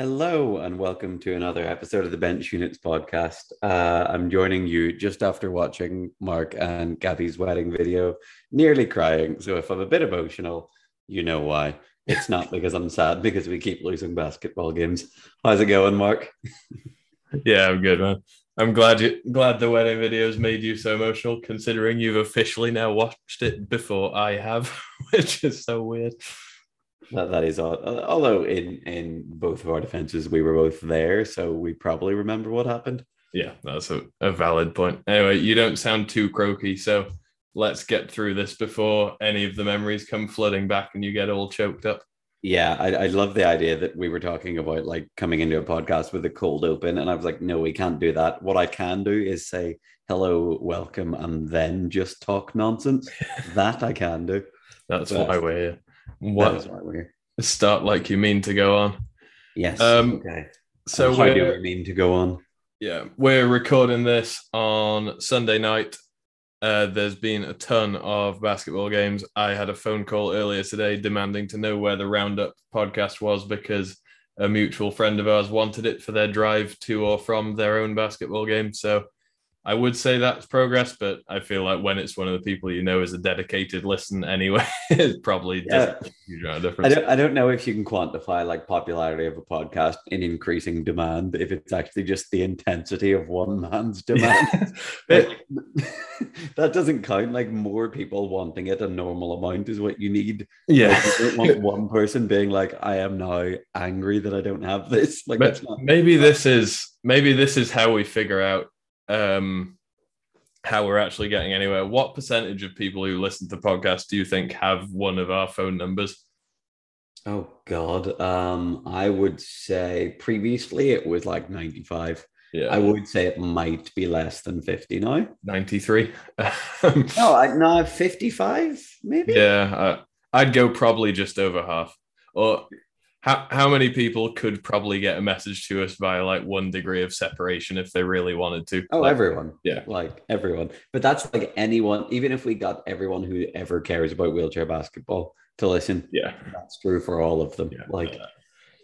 Hello and welcome to another episode of the Bench Units podcast. Uh, I'm joining you just after watching Mark and Gabby's wedding video, nearly crying. So if I'm a bit emotional, you know why. It's not because I'm sad, because we keep losing basketball games. How's it going, Mark? Yeah, I'm good, man. I'm glad you glad the wedding videos made you so emotional, considering you've officially now watched it before I have, which is so weird. That, that is odd. Although in in both of our defenses, we were both there, so we probably remember what happened. Yeah, that's a, a valid point. Anyway, you don't sound too croaky, so let's get through this before any of the memories come flooding back and you get all choked up. Yeah, I, I love the idea that we were talking about like coming into a podcast with a cold open, and I was like, no, we can't do that. What I can do is say hello, welcome, and then just talk nonsense. that I can do. That's But- why we're here. What is we're here. start like you mean to go on? Yes. Um, okay. So how do we mean to go on? Yeah, we're recording this on Sunday night. Uh, there's been a ton of basketball games. I had a phone call earlier today demanding to know where the Roundup podcast was because a mutual friend of ours wanted it for their drive to or from their own basketball game. So I would say that's progress, but I feel like when it's one of the people you know is a dedicated listen anyway, it probably Yeah. doesn't make a huge I difference. don't, I don't know if you can quantify like popularity of a podcast in increasing demand if it's actually just the intensity of one man's demand. Like, that doesn't count. Like more people wanting it, a normal amount is what you need. yeah. Like, you don't want one person being like, "I am now angry that I don't have this." Like not. maybe this is maybe this is how we figure out um how we're actually getting anywhere what percentage of people who listen to podcasts do you think have one of our phone numbers Oh God. Um, I would say previously it was like ninety-five. yeah I would say it might be less than fifty now. 93 No, I no fifty-five maybe. yeah I, i'd go probably just over half or how, how many people could probably get a message to us via like one degree of separation if they really wanted to Oh, Like, everyone. yeah. Like everyone. But that's like anyone, even if we got everyone who ever cares about wheelchair basketball to listen, yeah that's true for all of them. yeah like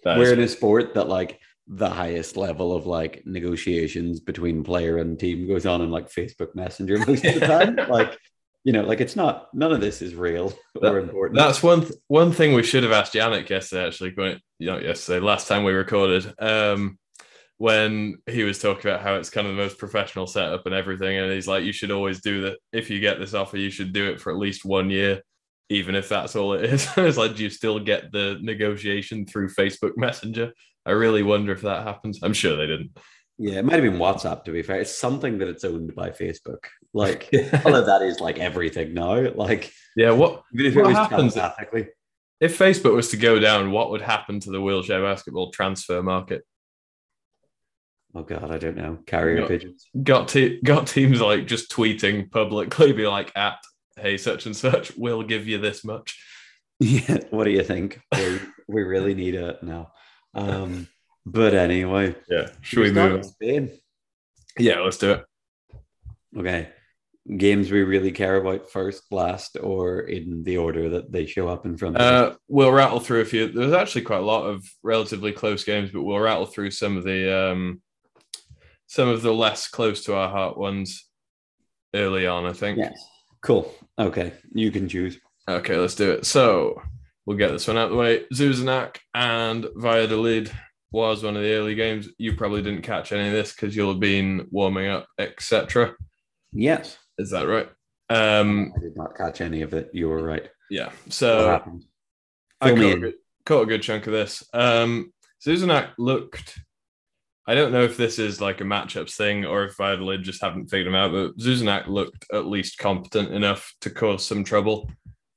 we're is- in a sport that like the highest level of like negotiations between player and team goes on in like Facebook Messenger most of the time. like, you know, like it's not none of this is real or important. That's one th- one thing we should have asked Yannick yesterday. Actually, going not yesterday, last time we recorded, um, when he was talking about how it's kind of the most professional setup and everything, and he's like, you should always do that. If you get this offer, you should do it for at least one year, even if that's all it is. it's like, do you still get the negotiation through Facebook Messenger? I really wonder if that happens. I'm sure they didn't. Yeah, it might have been WhatsApp to be fair. It's something that it's owned by Facebook. Like although that is like everything now. Like yeah. What even if What it was happens- telepathically. if Facebook was to go down? What would happen to the wheelchair basketball transfer market? Oh god, I don't know. Carrier No. pigeons. got te- got teams like just tweeting publicly, be like at hey such and such, we'll give you this much. Yeah, what do you think? We, we really need it now. Um, but anyway, Yeah, should we move? with Spain? Yeah, let's do it. Okay, games we really care about first, last, or in the order that they show up in front of us. Uh, we'll rattle through a few. There's actually quite a lot of relatively close games, but we'll rattle through some of the um, some of the less close to our heart ones early on. I think. Yes. Cool. Okay, you can choose. Okay, let's do it. So we'll get this one out of the way. Zuzenak and Valladolid was one of the early games. You probably didn't catch any of this because you'll have been warming up, etc. Yes. Is that right? Um, I did not catch any of it. You were right. yeah. So? I Fill me caught a, good, caught a good chunk of this. Um, Zuzenak looked. I don't know if this is like a matchups thing or if Valladolid just haven't figured him out, but Zuzenak looked at least competent enough to cause some trouble.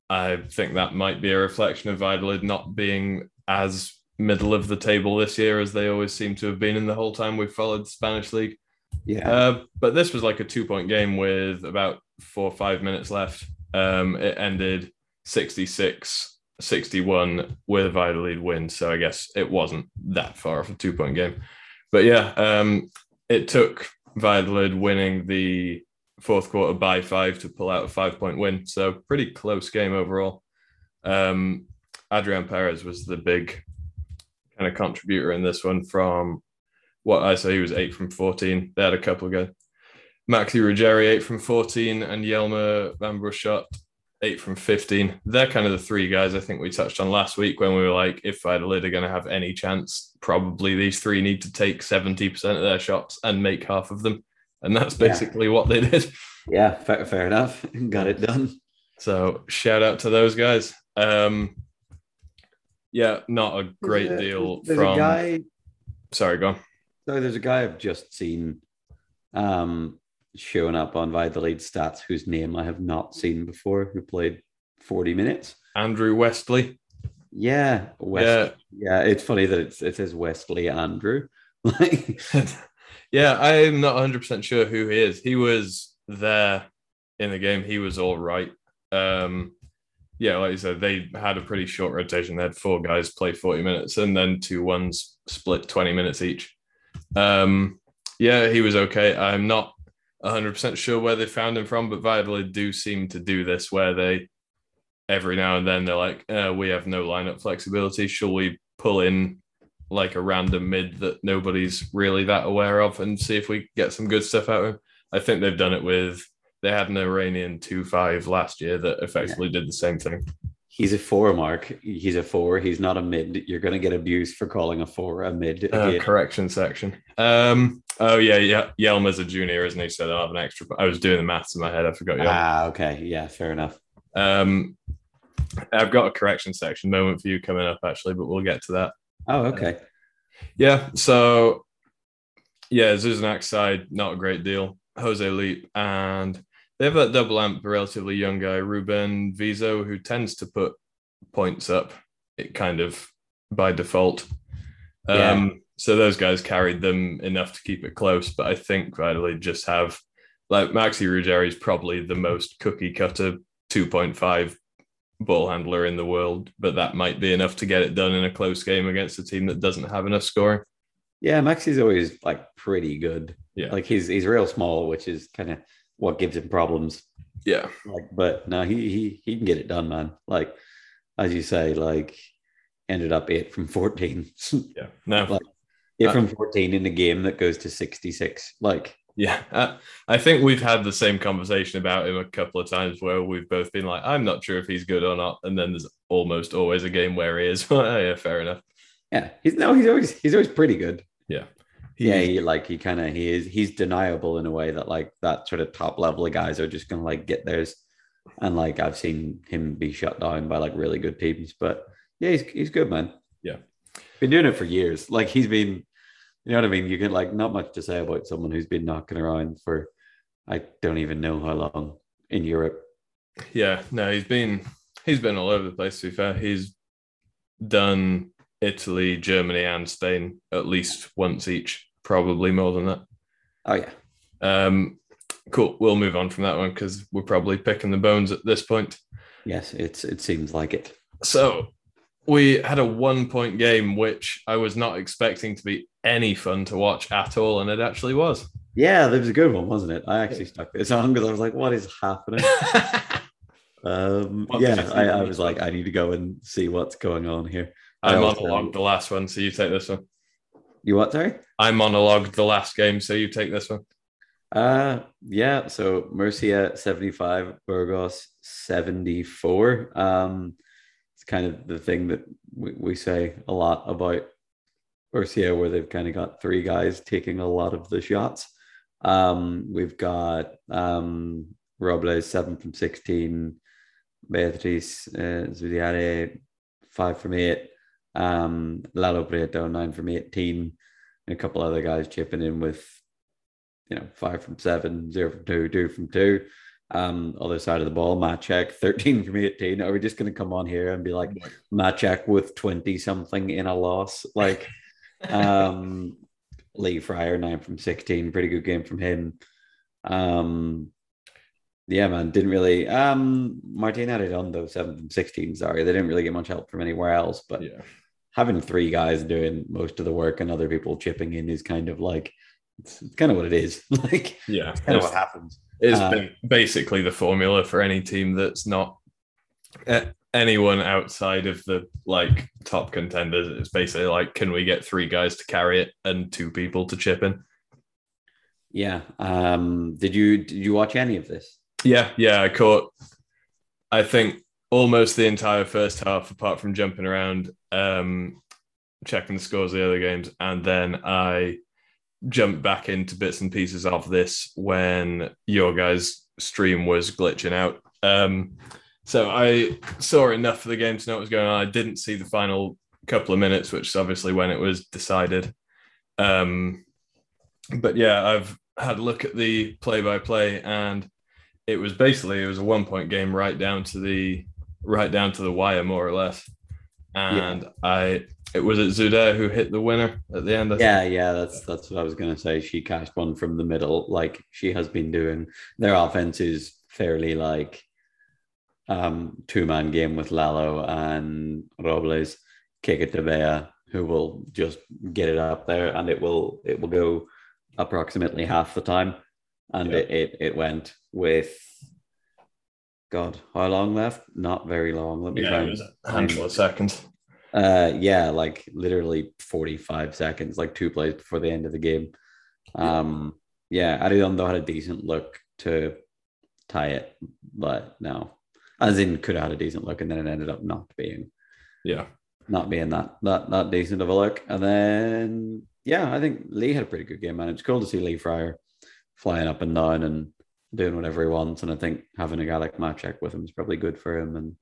I think that might be a reflection of Valladolid not being as middle of the table this year as they always seem to have been in the whole time we've followed the Spanish league. Yeah. Uh, but this was like a two point game with about four or five minutes left. Um, it ended 66 61 with a Valladolid win. So I guess it wasn't that far off a two point game. But yeah, um, it took Valladolid winning the fourth quarter by five to pull out a five point win. So pretty close game overall. Um, Adrian Perez was the big kind of contributor in this one from what I say he was eight from 14. They had a couple go. Maxi Ruggieri, eight from 14, and Yelmer Van Bruschat, eight from 15. They're kind of the three guys I think we touched on last week when we were like, if Valladolid are going to have any chance, probably these three need to take 70% of their shots and make half of them. And that's basically yeah. what they did. Yeah, fair, fair enough. Got it done. So shout out to those guys. Um, yeah, not a great there's deal there's from. A guy, Sorry, go on. So there's a guy I've just seen um, showing up on Valladolid stats whose name I have not seen before, who played 40 minutes. Andrew Westley. Yeah, West, yeah. Yeah, it's funny that it's, it says Westley Andrew. yeah, I'm not 100% sure who he is. He was there in the game. He was all right. Um, yeah, like you said, they had a pretty short rotation. They had four guys play 40 minutes and then two ones split 20 minutes each. Um, yeah, he was okay. I'm not 100% sure where they found him from, but Valladolid do seem to do this where they every now and then they're like, uh, we have no lineup flexibility. Shall we pull in like a random mid that nobody's really that aware of and see if we get some good stuff out of him? I think they've done it with they had an Iranian 2 5 last year that effectively yeah. did the same thing. He's a four, Mark. He's a four. He's not a mid. You're going to get abused for calling a four a mid. Uh, correction section. Um, oh, yeah. Yeah. Yelmer's a junior, isn't he? So they'll have an extra. I was doing the maths in my head. I forgot. Yelmer. Ah, okay. Yeah, fair enough. Um, I've got a correction section moment for you coming up, actually, but we'll get to that. Oh, okay. Uh, yeah. So, yeah, Zuzenak side, not a great deal. Jose Leap and they have that double amp, relatively young guy, Ruben Vizo, who tends to put points up, it kind of by default. Yeah. Um, so those guys carried them enough to keep it close, but I think Riley just have like Maxi Ruggieri is probably the most cookie cutter 2.5 ball handler in the world, but that might be enough to get it done in a close game against a team that doesn't have enough scoring. Yeah, Maxi's always like pretty good. Yeah, like he's he's real small, which is kind of what gives him problems. Yeah. Like, but no, he he he can get it done, man. Like as you say, like ended up eight from fourteen. yeah. No. like eight uh, from fourteen in a game that goes to sixty six. Like. Yeah, uh, I think we've had the same conversation about him a couple of times where we've both been like, "I'm not sure if he's good or not," and then there's almost always a game where he is. yeah, fair enough. Yeah, he's no, he's always he's always pretty good. Yeah, yeah, he, like he kind of he is he's deniable in a way that like that sort of top level of guys are just gonna like get theirs, and like I've seen him be shut down by like really good teams. But yeah, he's he's good, man. Yeah, been doing it for years. Like he's been, you know what I mean. You get like not much to say about someone who's been knocking around for I don't even know how long in Europe. Yeah, no, he's been he's been all over the place. To be fair, he's done Italy, Germany, and Spain at least once each probably more than that. Oh yeah. Um, cool. We'll move on from that one because we're probably picking the bones at this point. Yes, it's it seems like it. So we had a one point game, which I was not expecting to be any fun to watch at all, and it actually was. Yeah, that was a good one, wasn't it? I actually stuck this on because I was like, "What is happening?" um, yeah, I, I, was like, "I need to go and see what's going on here." I monologued the last one, so you take this one. You what? Sorry, I monologued the last game, so you take this one. Uh yeah. So Murcia seventy five, Burgos seventy four. Um, it's kind of the thing that we, we say a lot about Murcia, where they've kind of got three guys taking a lot of the shots. Um, we've got um Robles seven from sixteen, Beatriz uh, Zudiare five from eight um, Lalo Prieto, nine from 18, and a couple other guys chipping in with, you know, five from seven, zero from two, two from two. Um, other side of the ball, Maciek, 13 from 18. Are we just going to come on here and be like Maciek with 20 something in a loss? Like, um, Lee Fryer, nine from 16, pretty good game from him. Um, yeah, man, didn't really. Um, Martin Arredondo, seven from 16. Sorry, they didn't really get much help from anywhere else, but yeah having three guys doing most of the work and other people chipping in is kind of like it's, it's kind of what it is. like yeah, it's kind of what happens. It's uh, basically the formula for any team that's not. Uh, anyone outside of the like top contenders. It's basically like, can we get three guys to carry it and two people to chip in? Yeah. Um, did you did you watch any of this? Yeah, yeah. I caught. I think almost the entire first half, apart from jumping around, um, checking the scores of the other games, and then I jumped back into bits and pieces of this when your guys' stream was glitching out. Um, so I saw enough of the game to know what was going on. I didn't see the final couple of minutes, which is obviously when it was decided. Um, but yeah, I've had a look at the play-by-play, and it was basically it was a one-point game right down to the right down to the wire, more or less. And yeah. I it was it Zudair who hit the winner at the end. I yeah, think. yeah, that's that's what I was gonna say. She cashed one from the middle, like she has been doing. Their offense is fairly like um two man game with Lalo and Robles, kick it to Bea, who will just get it up there, and it will it will go approximately half the time, and yeah. it, it it went with God, how long left? Not very long. Let me yeah, find a handful of seconds. Uh, yeah, like literally 45 seconds, like two plays before the end of the game. Um, yeah, Arredondo had a decent look to tie it, but no, as in could have had a decent look, and then it ended up not being, yeah, not being that that that decent of a look. And then yeah, I think Lee had a pretty good game, man. It's cool to see Lee Fryer flying up and down and doing whatever he wants. And I think having a guy like Maciek with him is probably good for him. And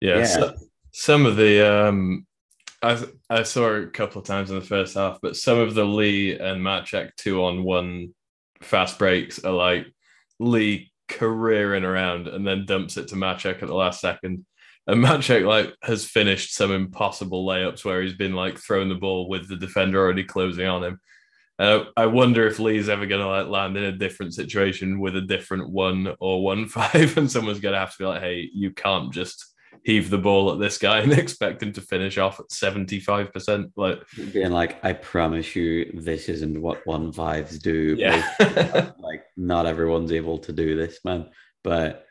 yeah, yeah. So, some of the um, I I saw a couple of times in the first half, but some of the Lee and Maciek two on one fast breaks are like Lee careering around and then dumps it to Maciek at the last second. And Maciek like has finished some impossible layups where he's been like throwing the ball with the defender already closing on him. Uh, I wonder if Lee's ever going to like land in a different situation with a different one or one five, and someone's going to have to be like, "Hey, you can't just heave the ball at this guy and expect him to finish off at 75%. Like being like, I promise you this isn't what one fives do. Yeah. like not everyone's able to do this, man. But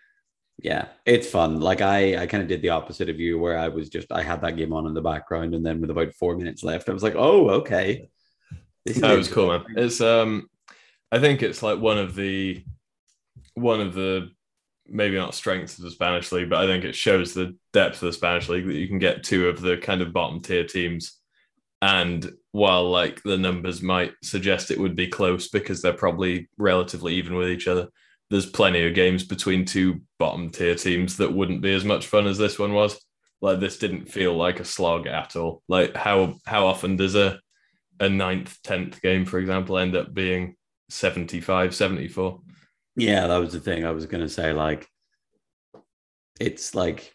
yeah, it's fun. Like I I kind of did the opposite of you where I was just I had that game on in the background and then with about four minutes left, I was like, oh, okay. That was cool, man. It's um I think it's like one of the one of the maybe not strengths of the Spanish league, but I think it shows the depth of the Spanish league that you can get two of the kind of bottom tier teams. And while like the numbers might suggest it would be close because they're probably relatively even with each other, there's plenty of games between two bottom tier teams that wouldn't be as much fun as this one was. Like this didn't feel like a slog at all. Like how how often does a a ninth, tenth game, for example, end up being 75, 74? Yeah, that was the thing I was going to say. Like, it's like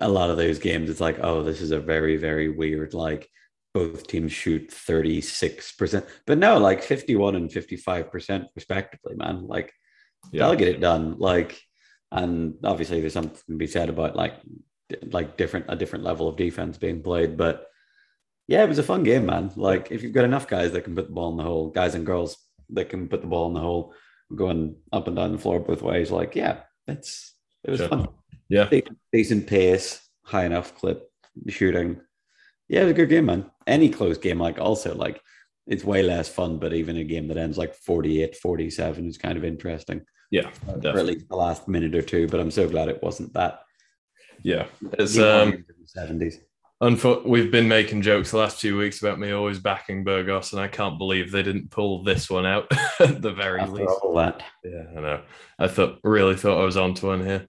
a lot of those games, it's like, oh, this is a very, very weird, like, both teams shoot 36%. But no, like 51 and 55% respectively, man. Like, yeah. they'll get it done. Like, and obviously there's something to be said about like, like different, a different level of defense being played. But yeah, it was a fun game, man. Like, if you've got enough guys that can put the ball in the hole, guys and girls that can put the ball in the hole, going up and down the floor both ways. Like, yeah, it's it was sure. fun. Yeah, decent pace, high enough clip shooting. Yeah, it was a good game, man. Any close game, like also like it's way less fun, but even a game that ends like 48, 47 is kind of interesting. Yeah, uh, for at least the last minute or two. But I'm so glad it wasn't that. Yeah, it's um 70s. Unfo- we've been making jokes the last few weeks about me always backing Burgos, and I can't believe they didn't pull this one out at the very After least. All that. Yeah, I know. I thought really thought I was onto one here.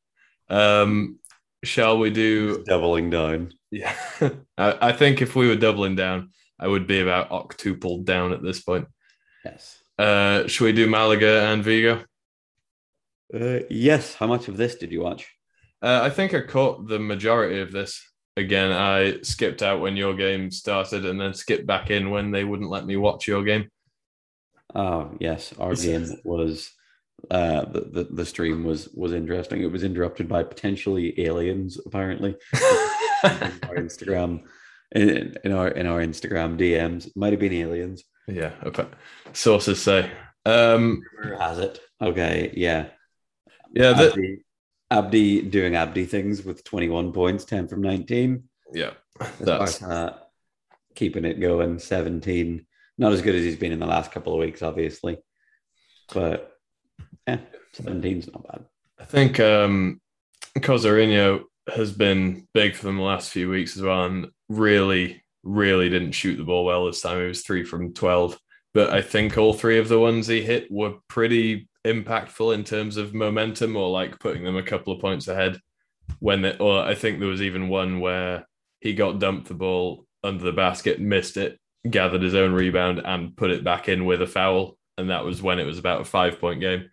Um, shall we do doubling down? Yeah, I, I, think if we were doubling down, I would be about octupled down at this point. Yes. Uh, should we do Malaga and Vigo? Uh, yes. How much of this did you watch? Uh, I think I caught the majority of this again, I skipped out when your game started and then skipped back in when they wouldn't let me watch your game. Oh yes, our game was uh the, the, the stream was was interesting. It was interrupted by potentially aliens, apparently. our Instagram in, in our in our Instagram DMs. Might have been aliens. Yeah, okay. Sources say. Um has it. Okay, yeah. Yeah, the, Abdi doing Abdi things with 21 points, 10 from 19. Yeah, that's uh, keeping it going. 17, not as good as he's been in the last couple of weeks, obviously, but yeah, 17's not bad. I think um, Cosarino has been big for them the last few weeks as well, and really, really didn't shoot the ball well this time. It was three from 12. But I think all three of the ones he hit were pretty impactful in terms of momentum or like putting them a couple of points ahead when they, or I think there was even one where he got dumped the ball under the basket, missed it, gathered his own rebound and put it back in with a foul. And that was when it was about a five point game.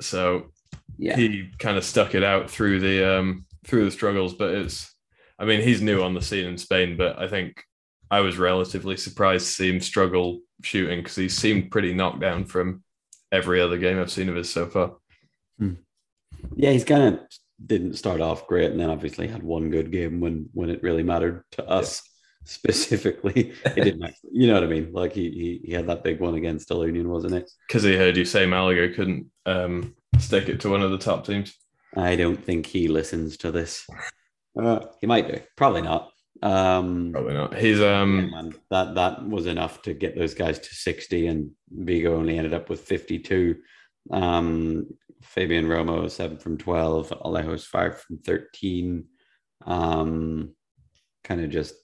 So yeah. he kind of stuck it out through the um through the struggles. But it's I mean, he's new on the scene in Spain, but I think I was relatively surprised to see him struggle shooting because he seemed pretty knocked down from every other game I've seen of his so far. Hmm. Yeah, he's kind of didn't start off great, and then obviously had one good game when when it really mattered to us yeah. specifically. It didn't, actually, you know what I mean? Like he, he he had that big one against Ilunion, wasn't it? Because he heard you say Malaga couldn't um, stick it to one of the top teams. I don't think he listens to this. Uh, he might do, probably not. Um, Probably not. He's um yeah, that that was enough to get those guys to 60, and Vigo only ended up with 52. Um, Fabian Romo seven from 12, Alejos five from 13. Um, kind of just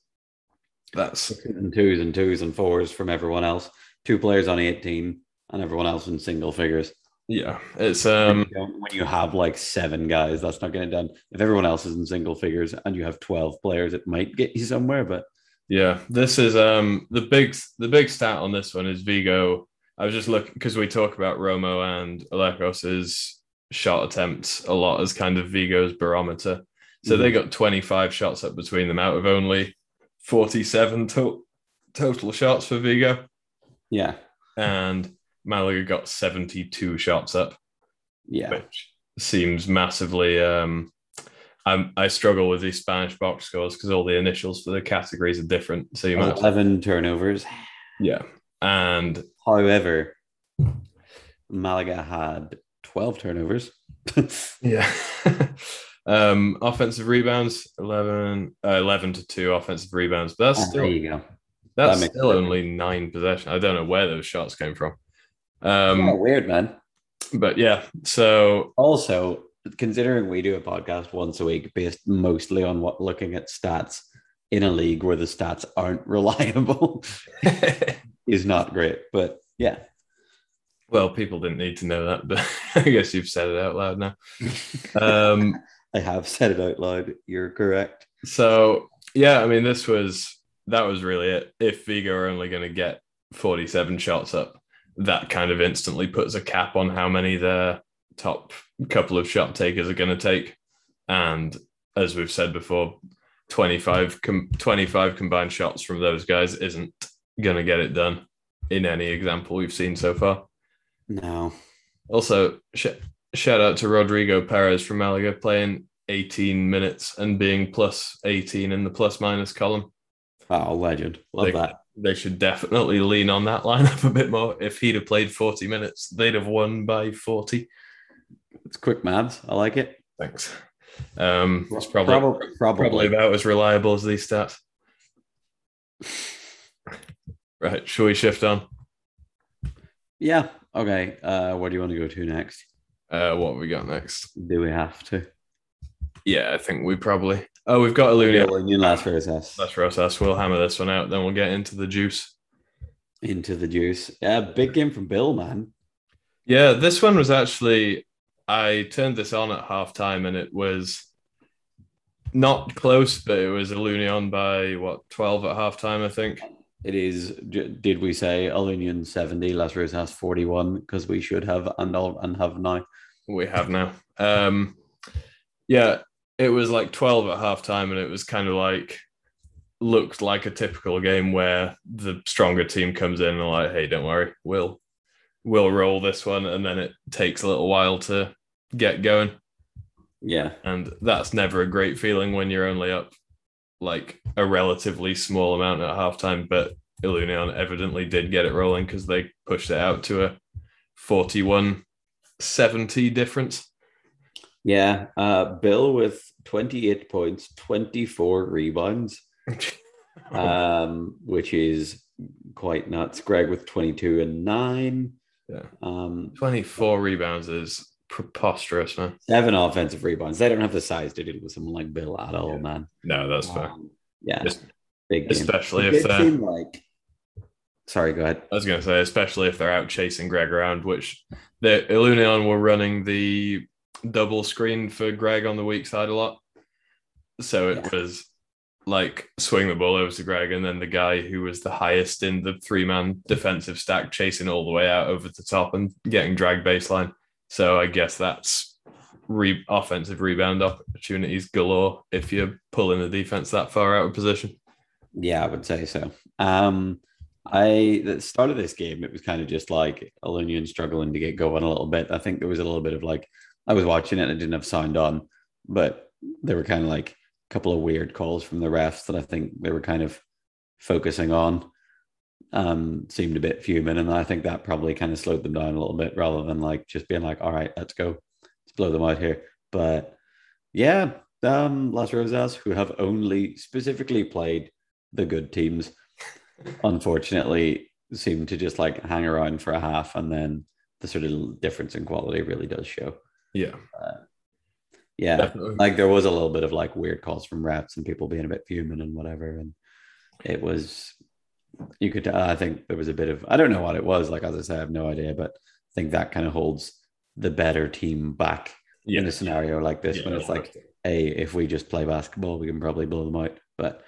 that's and twos and twos and fours from everyone else. Two players on 18, and everyone else in single figures. Yeah, it's um when you have like seven guys, that's not getting done. If everyone else is in single figures and you have twelve players, it might get you somewhere. But yeah, this is um the big the big stat on this one is Vigo. I was just looking because we talk about Romo and Alejos's shot attempts a lot as kind of Vigo's barometer. So mm-hmm. they got 25 shots up between them out of only 47 to- total shots for Vigo. Yeah. And Malaga got 72 shots up. Yeah. Which seems massively. Um, I'm, I struggle with these Spanish box scores because all the initials for the categories are different. So you might 11 turnovers. Yeah. And however, Malaga had 12 turnovers. yeah. um, offensive rebounds 11, uh, 11 to 2 offensive rebounds. But that's oh, still, there you go. That's that still only nine possessions. I don't know where those shots came from. Um, oh, weird, man. But yeah, so also considering we do a podcast once a week based mostly on what looking at stats in a league where the stats aren't reliable is not great. But yeah. Well, people didn't need to know that, but I guess you've said it out loud now. Um, I have said it out loud. You're correct. So yeah, I mean, this was that was really it. If Vigo are only going to get 47 shots up, that kind of instantly puts a cap on how many the top couple of shot takers are going to take. And as we've said before, 25, com- 25 combined shots from those guys isn't going to get it done in any example we've seen so far. No. Also, sh- shout out to Rodrigo Perez from Malaga playing 18 minutes and being plus 18 in the plus minus column. Oh, legend. Love they, that they should definitely lean on that lineup a bit more. If he'd have played 40 minutes, they'd have won by 40. It's quick maths. I like it. Thanks. Um, it's probably, probably, probably. probably about as reliable as these stats. right. Shall we shift on? Yeah. Okay. Uh, where do you want to go to next? Uh, what have we got next? Do we have to? Yeah, I think we probably. Oh, we've got Ilunion. Ilunion Las Rosas. Las Rosas. We'll hammer this one out, then we'll get into the juice. Into the juice. Yeah, big game from Bill, man. Yeah, this one was actually. I turned this on at halftime, and it was not close, but it was Ilunion by what twelve at halftime, I think. It is. Did we say Ilunion seventy, Las Rosas forty one? Because we should have and all and have now. We have now. Um, yeah, it was like 12 at halftime and it was kind of like looked like a typical game where the stronger team comes in and like hey don't worry we'll we'll roll this one and then it takes a little while to get going. Yeah. And that's never a great feeling when you're only up like a relatively small amount at halftime but Ilunion evidently did get it rolling because they pushed it out to a 41 70 difference. Yeah, uh, Bill with 28 points, 24 rebounds, um, which is quite nuts. Greg with 22 and nine. Yeah. Um, 24 rebounds is preposterous, man. seven offensive rebounds. They don't have the size to deal with someone like Bill at all, Yeah. man. No, that's fair. Um, yeah, Es- big especially It if they're- seem like. Sorry, go ahead. I was going to say, especially if they're out chasing Greg around, which the Ilunion were running the double screen for Greg on the weak side a lot. So it Yeah. was like swing the ball over to Greg, and then the guy who was the highest in the three man defensive stack chasing all the way out over the top and getting dragged baseline. So I guess that's re- offensive rebound opportunities galore if you're pulling the defense that far out of position. Yeah, I would say so. Um, I at the start of this game, it was kind of just like Ilunion struggling to get going a little bit. I think there was a little bit of like I was watching it and I didn't have sound on, but there were kind of like a couple of weird calls from the refs that I think they were kind of focusing on. Um, seemed a bit fuming, and I think that probably kind of slowed them down a little bit rather than like just being like, all right, let's go, let's blow them out here. But yeah, um, Las Rosas, who have only specifically played the good teams, unfortunately, seem to just like hang around for a half, and then the sort of difference in quality really does show. Yeah, Yeah, definitely. like there was a little bit of like weird calls from reps and people being a bit fuming and whatever, and it was you could. I think there was a bit of I don't know what it was. Like as I say, I have no idea, but I think that kind of holds the better team back in a scenario like this when it's like hey, if we just play basketball, we can probably blow them out. But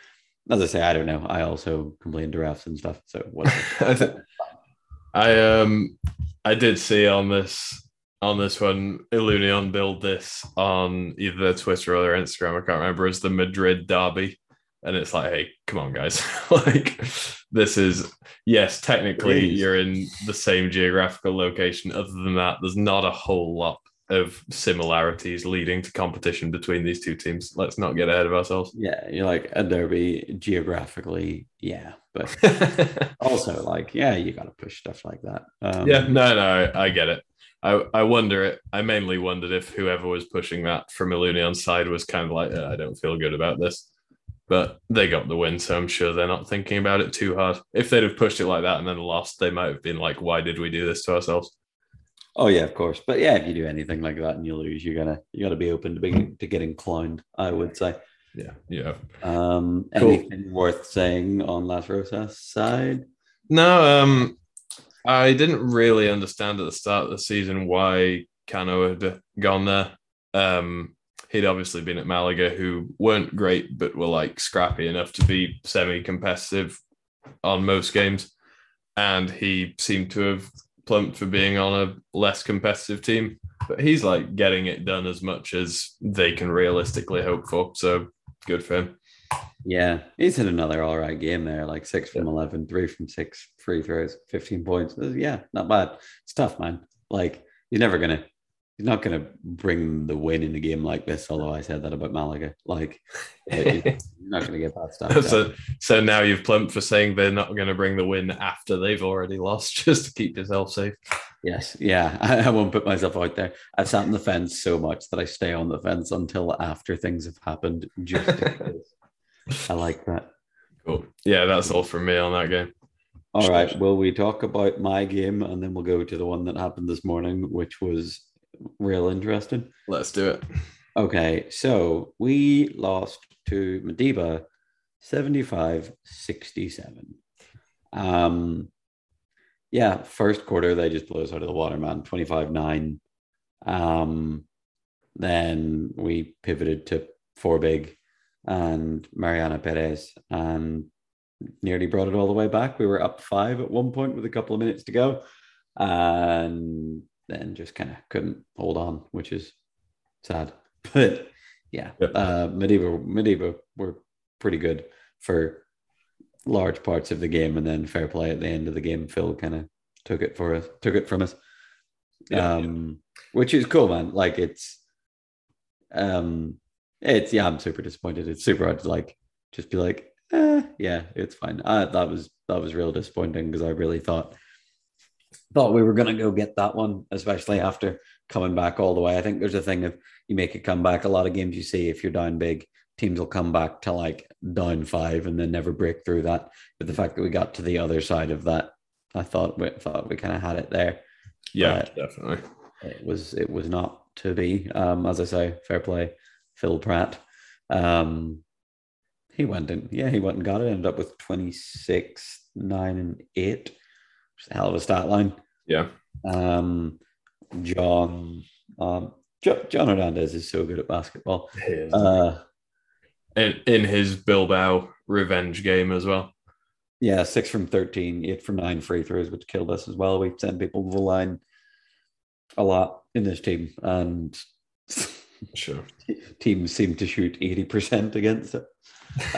as I say, I don't know. I also complain to refs and stuff. So what? I um I did see on this on this one Ilunion build this on either their Twitter or their Instagram. I can't remember as the Madrid derby, and it's like, hey, come on, guys! like this is yes, technically you're in the same geographical location. Other than that, there's not a whole lot of similarities leading to competition between these two teams. Let's not get ahead of ourselves. yeah, you're like a derby geographically, yeah, but also like yeah, you got to push stuff like that. Um, no, no, I get it. I, I wonder it. I mainly wondered if whoever was pushing that from Ilunion's side was kind of like, "Uh, I don't feel good about this. But they got the win, so I'm sure they're not thinking about it too hard. If they'd have pushed it like that and then lost, they might have been like, why did we do this to ourselves? Oh yeah, of course. But yeah, if you do anything like that and you lose, you're gonna you gotta be open to being to getting clowned. I would say. Yeah, yeah. Um, Cool. anything worth saying on Las Rosas side? No, um, I didn't really understand at the start of the season why Cano had gone there. Um, he'd obviously been at Malaga, who weren't great, but were like scrappy enough to be semi-competitive on most games, and he seemed to have plumped for being on a less competitive team. But he's like getting it done as much as they can realistically hope for. So good for him. Yeah, he's in another all right game there, like six from 11, three from six free throws, 15 points. Uh, Yeah, not bad. It's tough, man. Like, he's never going to, he's not going to bring the win in a game like this, although I said that about Malaga. Like, you're not going to get that stuff. so, so now you've plumped for saying they're not going to bring the win after they've already lost, just to keep yourself safe. Yes, yeah, I, I won't put myself out there. I've sat on the fence so much that I stay on the fence until after things have happened. Just. I like that. Cool. Yeah, that's all from me on that game. All right. Will we talk about my game and then we'll go to the one that happened this morning, which was real interesting? Let's do it. Okay. So we lost to Mideba 75 67. Um, yeah, first quarter, they just blew us out of the water, man. 25 9. Um, then we pivoted to four big and Mariana Perez and nearly brought it all the way back. We were up five at one point with a couple of minutes to go, and then just kind of couldn't hold on, which is sad. But yeah, Yep. uh, Mideba Mideba were pretty good for large parts of the game, and then fair play at the end of the game. Phil kind of took it for us, took it from us, Yeah, um, which is cool, man. Like it's, um, it's yeah, I'm super disappointed. It's super hard to like just be like, eh, yeah, it's fine. Uh, that was that was real disappointing because I really thought thought we were gonna go get that one, especially after coming back all the way. I think there's a thing of you make a comeback. A lot of games you see if you're down big, teams will come back to like down five and then never break through that. But the fact that we got to the other side of that, I thought we thought we kind of had it there. Yeah, definitely. it was it was not to be. Um, as I say, fair play, Phil Pratt. Um, he went in, yeah, he went and got it. Ended up with twenty six, nine, and eight. Which is a hell of a stat line. Yeah. Um, John, um, jo- John Hernandez is so good at basketball. Uh, in, in his Bilbao revenge game as well. yeah, six from 13, eight from nine free throws, which killed us as well. We send people to the line a lot in this team, and Sure. teams seem to shoot 80% against it.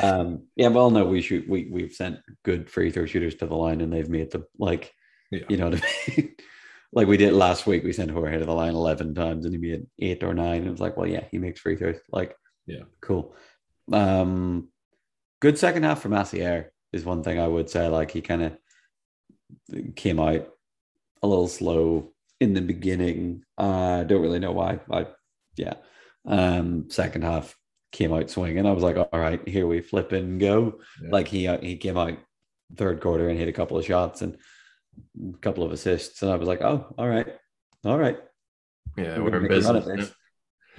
Um, yeah, well, no, we shoot, we, we've sent good free throw shooters to the line and they've made them like, Yeah. you know what I mean? like we did last week, we sent Jorge to the line 11 times and he made eight or nine. And it was like, well, yeah, he makes free throws. Like, Yeah. cool. Um, good second half from Massier is one thing I would say. Like, he kind of came out a little slow in the beginning. I uh, don't really know why. I, yeah. Um, second half came out swinging. I was like, all right, here we flip and go. Yeah. Like he he came out third quarter and hit a couple of shots and a couple of assists, and I was like, oh, all right, all right. Yeah, We're we're in business. at this.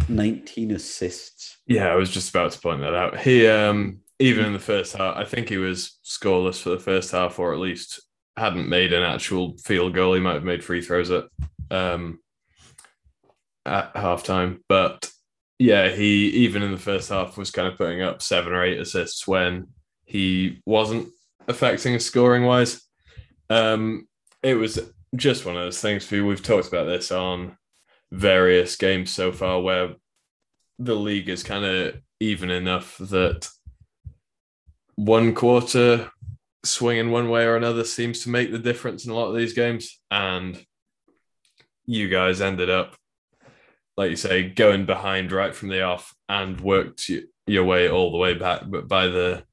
Nineteen assists. Yeah, I was just about to point that out. He um even in the first half, I think he was scoreless for the first half, or at least hadn't made an actual field goal. He might have made free throws at um at halftime. But yeah, he even in the first half was kind of putting up seven or eight assists when he wasn't affecting scoring wise. Um it was just one of those things. We've talked about this on various games so far where the league is kind of even enough that one quarter swinging one way or another seems to make the difference in a lot of these games. And you guys ended up, like you say, going behind right from the off and worked your way all the way back. But by the,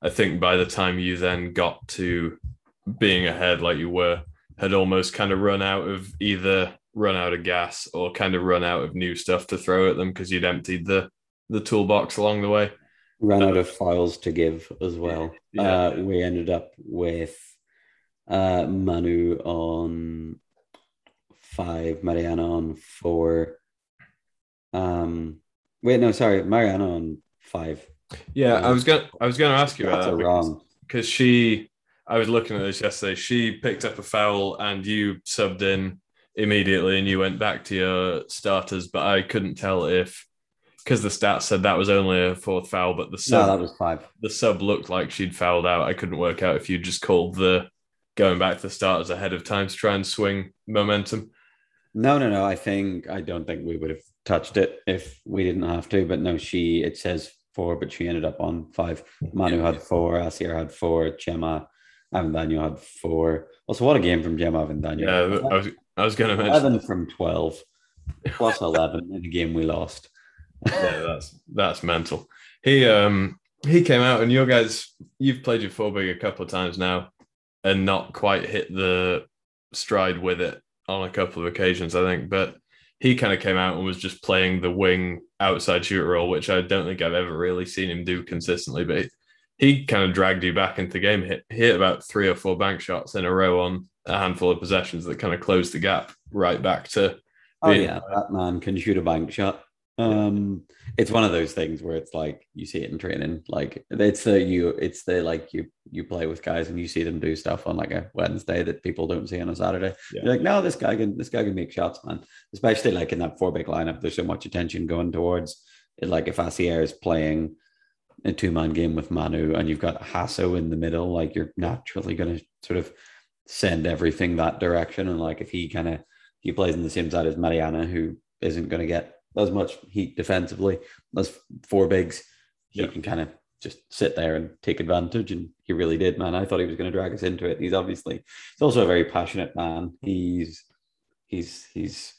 I think by the time you then got to being ahead like you were, had almost kind of run out of either run out of gas or kind of run out of new stuff to throw at them because you'd emptied the the toolbox along the way. Ran out of files to give as well. Yeah. Uh, we ended up with uh, Manu on five, Mariana on four. Um, wait, no, sorry, Mariana on five. Yeah, I was gonna I was gonna ask you about that because- wrong. because she I was looking at this yesterday. She picked up a foul and you subbed in immediately and you went back to your starters, but I couldn't tell if because the stats said that was only a fourth foul, but the sub No, that was five. the sub looked like she'd fouled out. I couldn't work out if you just called the going back to the starters ahead of time to try and swing momentum. No, no, no. I think I don't think we would have touched it if we didn't have to. But no, she it says four, but she ended up on five. Manu had four, Asier had four, Gemma Avendano had four. Also, what a game from Gemma Avendano. Yeah, I was I was gonna mention Eleven from twelve, plus eleven in a game we lost. yeah, that's that's mental. He um he came out and your guys you've played your four big a couple of times now and not quite hit the stride with it on a couple of occasions, I think. But he kind of came out and was just playing the wing outside shooter role, which I don't think I've ever really seen him do consistently. But he kind of dragged you back into the game. Hit he hit about three or four bank shots in a row on a handful of possessions that kind of closed the gap right back to Oh being- yeah, that man can shoot a bank shot. Um, it's one of those things where it's like you see it in training. Like it's the you, it's the like you you play with guys and you see them do stuff on like a Wednesday that people don't see on a Saturday. Yeah. You're like, no, this guy can this guy can make shots, man. Especially like in that four big lineup, there's so much attention going towards it. Like if Asier is playing a two man game with Manu and you've got Hasso in the middle, like you're naturally going to sort of send everything that direction. And like if he kind of he plays in the same side as Mariana, who isn't going to get as much heat defensively as four bigs, he Yeah. can kind of just sit there and take advantage. And he really did, man. I thought he was going to drag us into it. He's obviously he's also a very passionate man. He's he's he's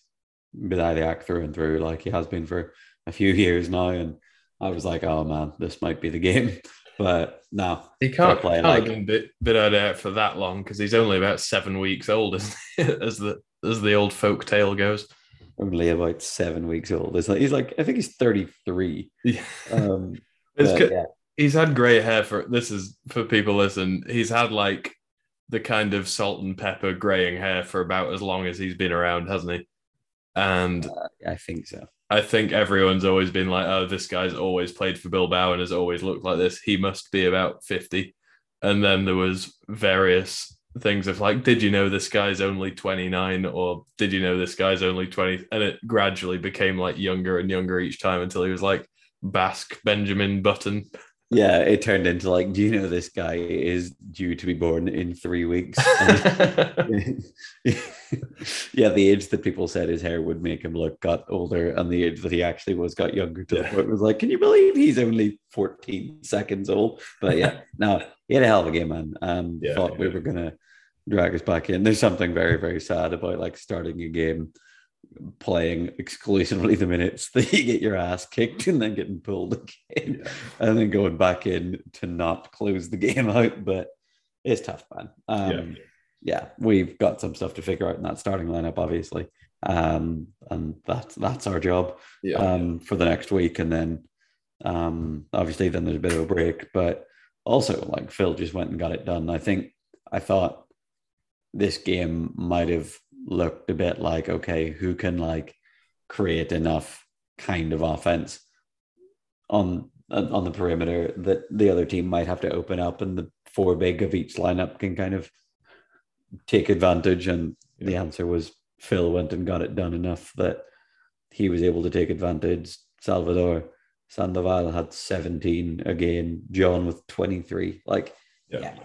Bidaideak through and through, like he has been for a few years now. And I was like, oh man, this might be the game. But no, He can't, play, like- bit, out for that long because he's only about seven weeks old, as the as the old folk tale goes. Only about seven weeks old. He's like, he's like I think he's 33. Yeah. Um, It's but yeah, He's had grey hair for this is for people listen. He's had like the kind of salt and pepper graying hair for about as long as he's been around, hasn't he? And I think so. I think everyone's always been like, oh, this guy's always played for Bilbao and has always looked like this. He must be about 50. And then there was various things of like, did you know this guy's only 29 or did you know this guy's only 20? And it gradually became like younger and younger each time until he was like Basque Benjamin Button. Yeah, it turned into like, do you know this guy is due to be born in three weeks? Yeah, the age that people said his hair would make him look got older, and the age that he actually was got younger. To Yeah. the point it was like, can you believe he's only 14 seconds old? But yeah, no, he had a hell of a game, man. Um, Yeah, thought we were gonna drag us back in. There's something very, very sad about like starting a game, playing exclusively the minutes that you get your ass kicked, and then getting pulled again, and then going back in to not close the game out. But it's tough, man. Um, Yeah. yeah, we've got some stuff to figure out in that starting lineup, obviously. Um, and that's that's our job yeah. um, for the next week, and then um, obviously then there's a bit of a break, but also like Phil just went and got it done. I think I thought this game might have looked a bit like okay, who can like create enough kind of offense on on the perimeter that the other team might have to open up, and the four big of each lineup can kind of take advantage. And the answer was Phil went and got it done enough that he was able to take advantage. Salvador Sandoval had 17 again, John with 23. Like, Yeah. yeah.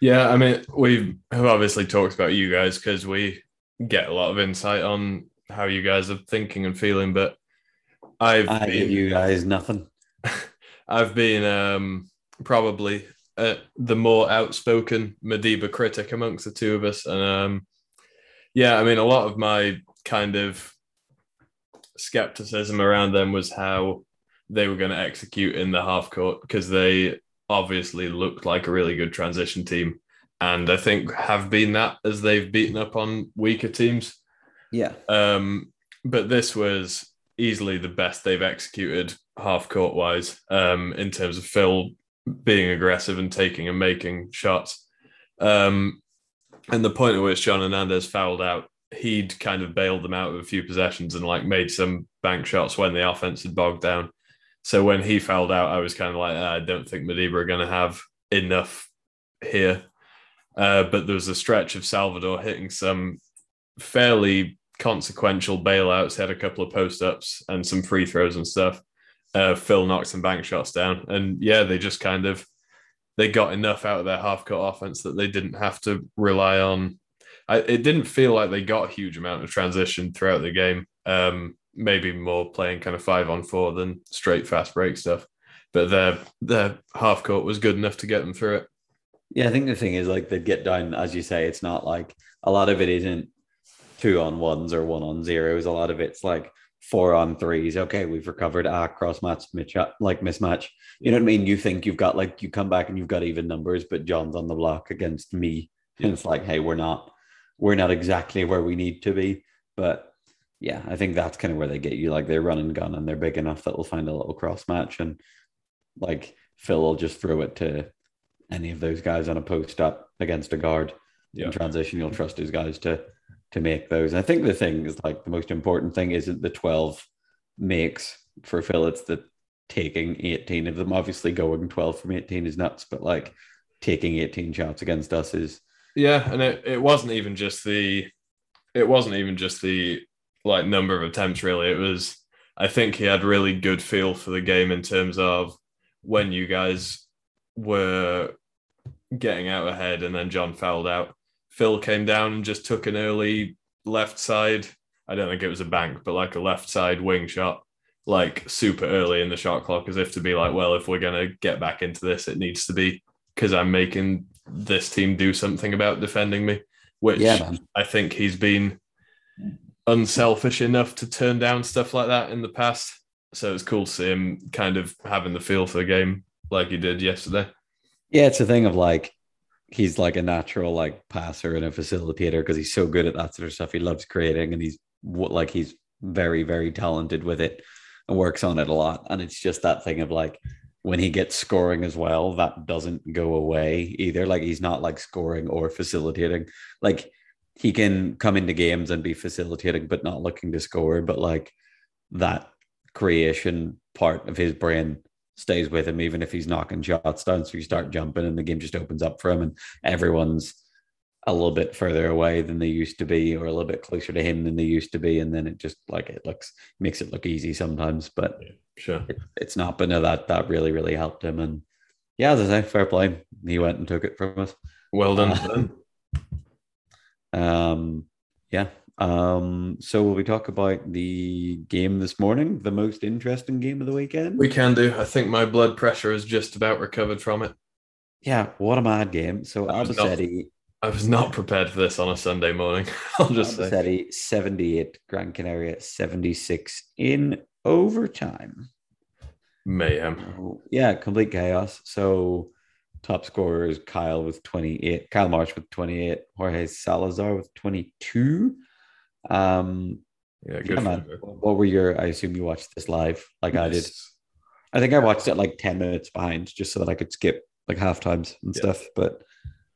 Yeah, I mean, we have obviously talked about you guys because we get a lot of insight on how you guys are thinking and feeling. But I've I been, give you guys nothing. I've been um, probably uh, the more outspoken Mideba critic amongst the two of us, and um, yeah, I mean, a lot of my kind of skepticism around them was how they were going to execute in the half court because they obviously looked like a really good transition team, and I think have been that as they've beaten up on weaker teams. Yeah. Um, but this was easily the best they've executed half court wise um, in terms of Phil being aggressive and taking and making shots. Um, and the point at which John Hernandez fouled out, he'd kind of bailed them out of a few possessions and like made some bank shots when the offense had bogged down. So when he fouled out, I was kind of like, "Ah, I don't think Mideba are going to have enough here. Uh, but there was a stretch of Salvador hitting some fairly consequential bailouts. Had a couple of post ups and some free throws and stuff. Uh, Phil knocked some bank shots down, and yeah, they just kind of they got enough out of their half court offense that they didn't have to rely on. I, it didn't feel like they got a huge amount of transition throughout the game. Um, maybe more playing kind of five on four than straight fast break stuff. But their their half court was good enough to get them through it. Yeah, I think the thing is like they get down, as you say, it's not like a lot of it isn't two on ones or one on zeros. A lot of it's like four on threes. Okay, we've recovered a cross match like mismatch. You know what I mean? You think you've got like you come back and you've got even numbers, but John's on the block against me. And it's like, hey, we're not we're not exactly where we need to be. But yeah, I think that's kind of where they get you. Like they're running gun and they're big enough that we'll find a little cross match and like Phil will just throw it to any of those guys on a post up against a guard Yeah. in transition. You'll trust those guys to to make those. And I think the thing is like the most important thing isn't the 12 makes for Phil, it's the taking 18 of them. Obviously going 12 from 18 is nuts, but like taking 18 shots against us is Yeah, and it, it wasn't even just the it wasn't even just the like number of attempts really. It was I think he had really good feel for the game in terms of when you guys were getting out ahead and then John fouled out. Phil came down and just took an early left side. I don't think it was a bank, but like a left side wing shot, like super early in the shot clock, as if to be like, well, if we're gonna get back into this, it needs to be because I'm making this team do something about defending me, which yeah. I think he's been unselfish enough to turn down stuff like that in the past. So it's cool to see him kind of having the feel for the game like he did yesterday. Yeah, it's a thing of like he's like a natural like passer and a facilitator because he's so good at that sort of stuff. He loves creating and he's like he's very, very talented with it and works on it a lot. And it's just that thing of like when he gets scoring as well, that doesn't go away either. Like he's not like scoring or facilitating. Like he can come into games and be facilitating, but not looking to score. But like that creation part of his brain stays with him, even if he's knocking shots down. So you start jumping and the game just opens up for him, and everyone's a little bit further away than they used to be, or a little bit closer to him than they used to be. And then it just like it looks makes it look easy sometimes, but Yeah, sure. it, it's not. But no, that that really, really helped him. And yeah, as I say, fair play. He went and took it from us. Well done. Uh, Um, yeah. Um, so will we talk about the game this morning, the most interesting game of the weekend? We can do. I think my blood pressure is just about recovered from it. yeah, what a mad game. So Albacete, I was not prepared for this on a Sunday morning. I'll just say. Albacete 78, Gran Canaria 76 in overtime. Mayhem. Oh, yeah, complete chaos. So top scorer is Kyle with 28, Kyle March with 28, Jorge Salazar with 22. Um, Yeah, yeah, man. What were your? I assume you watched this live, like I did. I think I watched it like 10 minutes behind just so that I could skip like half times and Yeah. stuff. But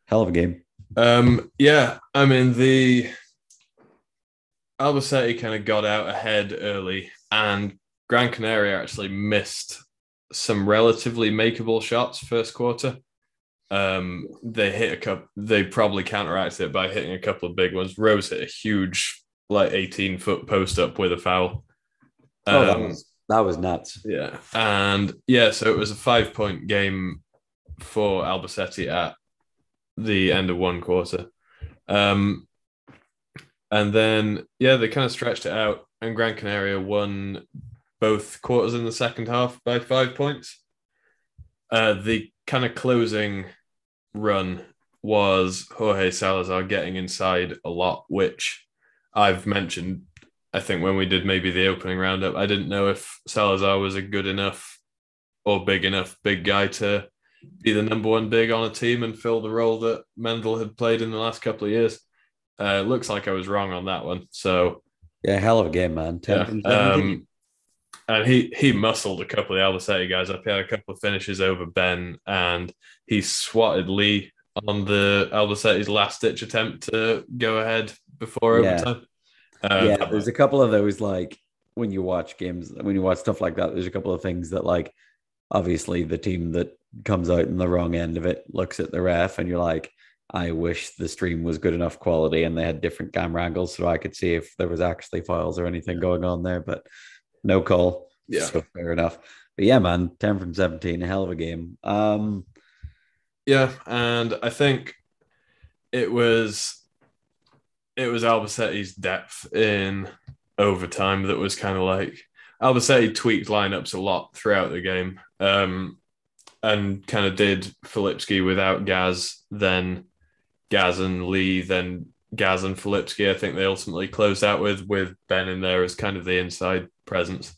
hell of a game. Um, yeah, I mean the Albacete kind of got out ahead early, and Gran Canaria actually missed some relatively makeable shots first quarter. Um, they hit a couple. They probably counteracted it by hitting a couple of big ones. Rose hit a huge, like eighteen foot post up with a foul. Oh, that Um, was that was nuts. yeah, and yeah, so it was a five point game for Albacete at the end of one quarter. Um, and then, yeah, they kind of stretched it out, and Gran Canaria won both quarters in the second half by five points. Uh, the kind of closing run was Jorge Salazar getting inside a lot, which I've mentioned. I think when we did maybe the opening roundup, I didn't know if Salazar was a good enough or big enough big guy to be the number one big on a team and fill the role that Mendel had played in the last couple of years. Uh, looks like I was wrong on that one. So Yeah, hell of a game, man. 10 yeah, from 17. um, and he he muscled a couple of the Albacete guys up. He had a couple of finishes over Ben, and he swatted Lee on the Albacete's last ditch attempt to go ahead before Yeah. overtime. Uh, yeah, there's a couple of those like when you watch games, when you watch stuff like that, there's a couple of things that like obviously the team that comes out in the wrong end of it looks at the ref and you're like, I wish the stream was good enough quality and they had different camera angles so I could see if there was actually files or anything going on there, but no call. Yeah. So fair enough. But yeah, man, 10 from 17, a hell of a game. Um Yeah, and I think it was it was Albacete's depth in overtime that was kind of like Albacete tweaked lineups a lot throughout the game, um, and kind of did Filipski without Gaz, then Gaz and Lee, then Gaz and Filipski. I think they ultimately closed out with with Ben in there as kind of the inside presence.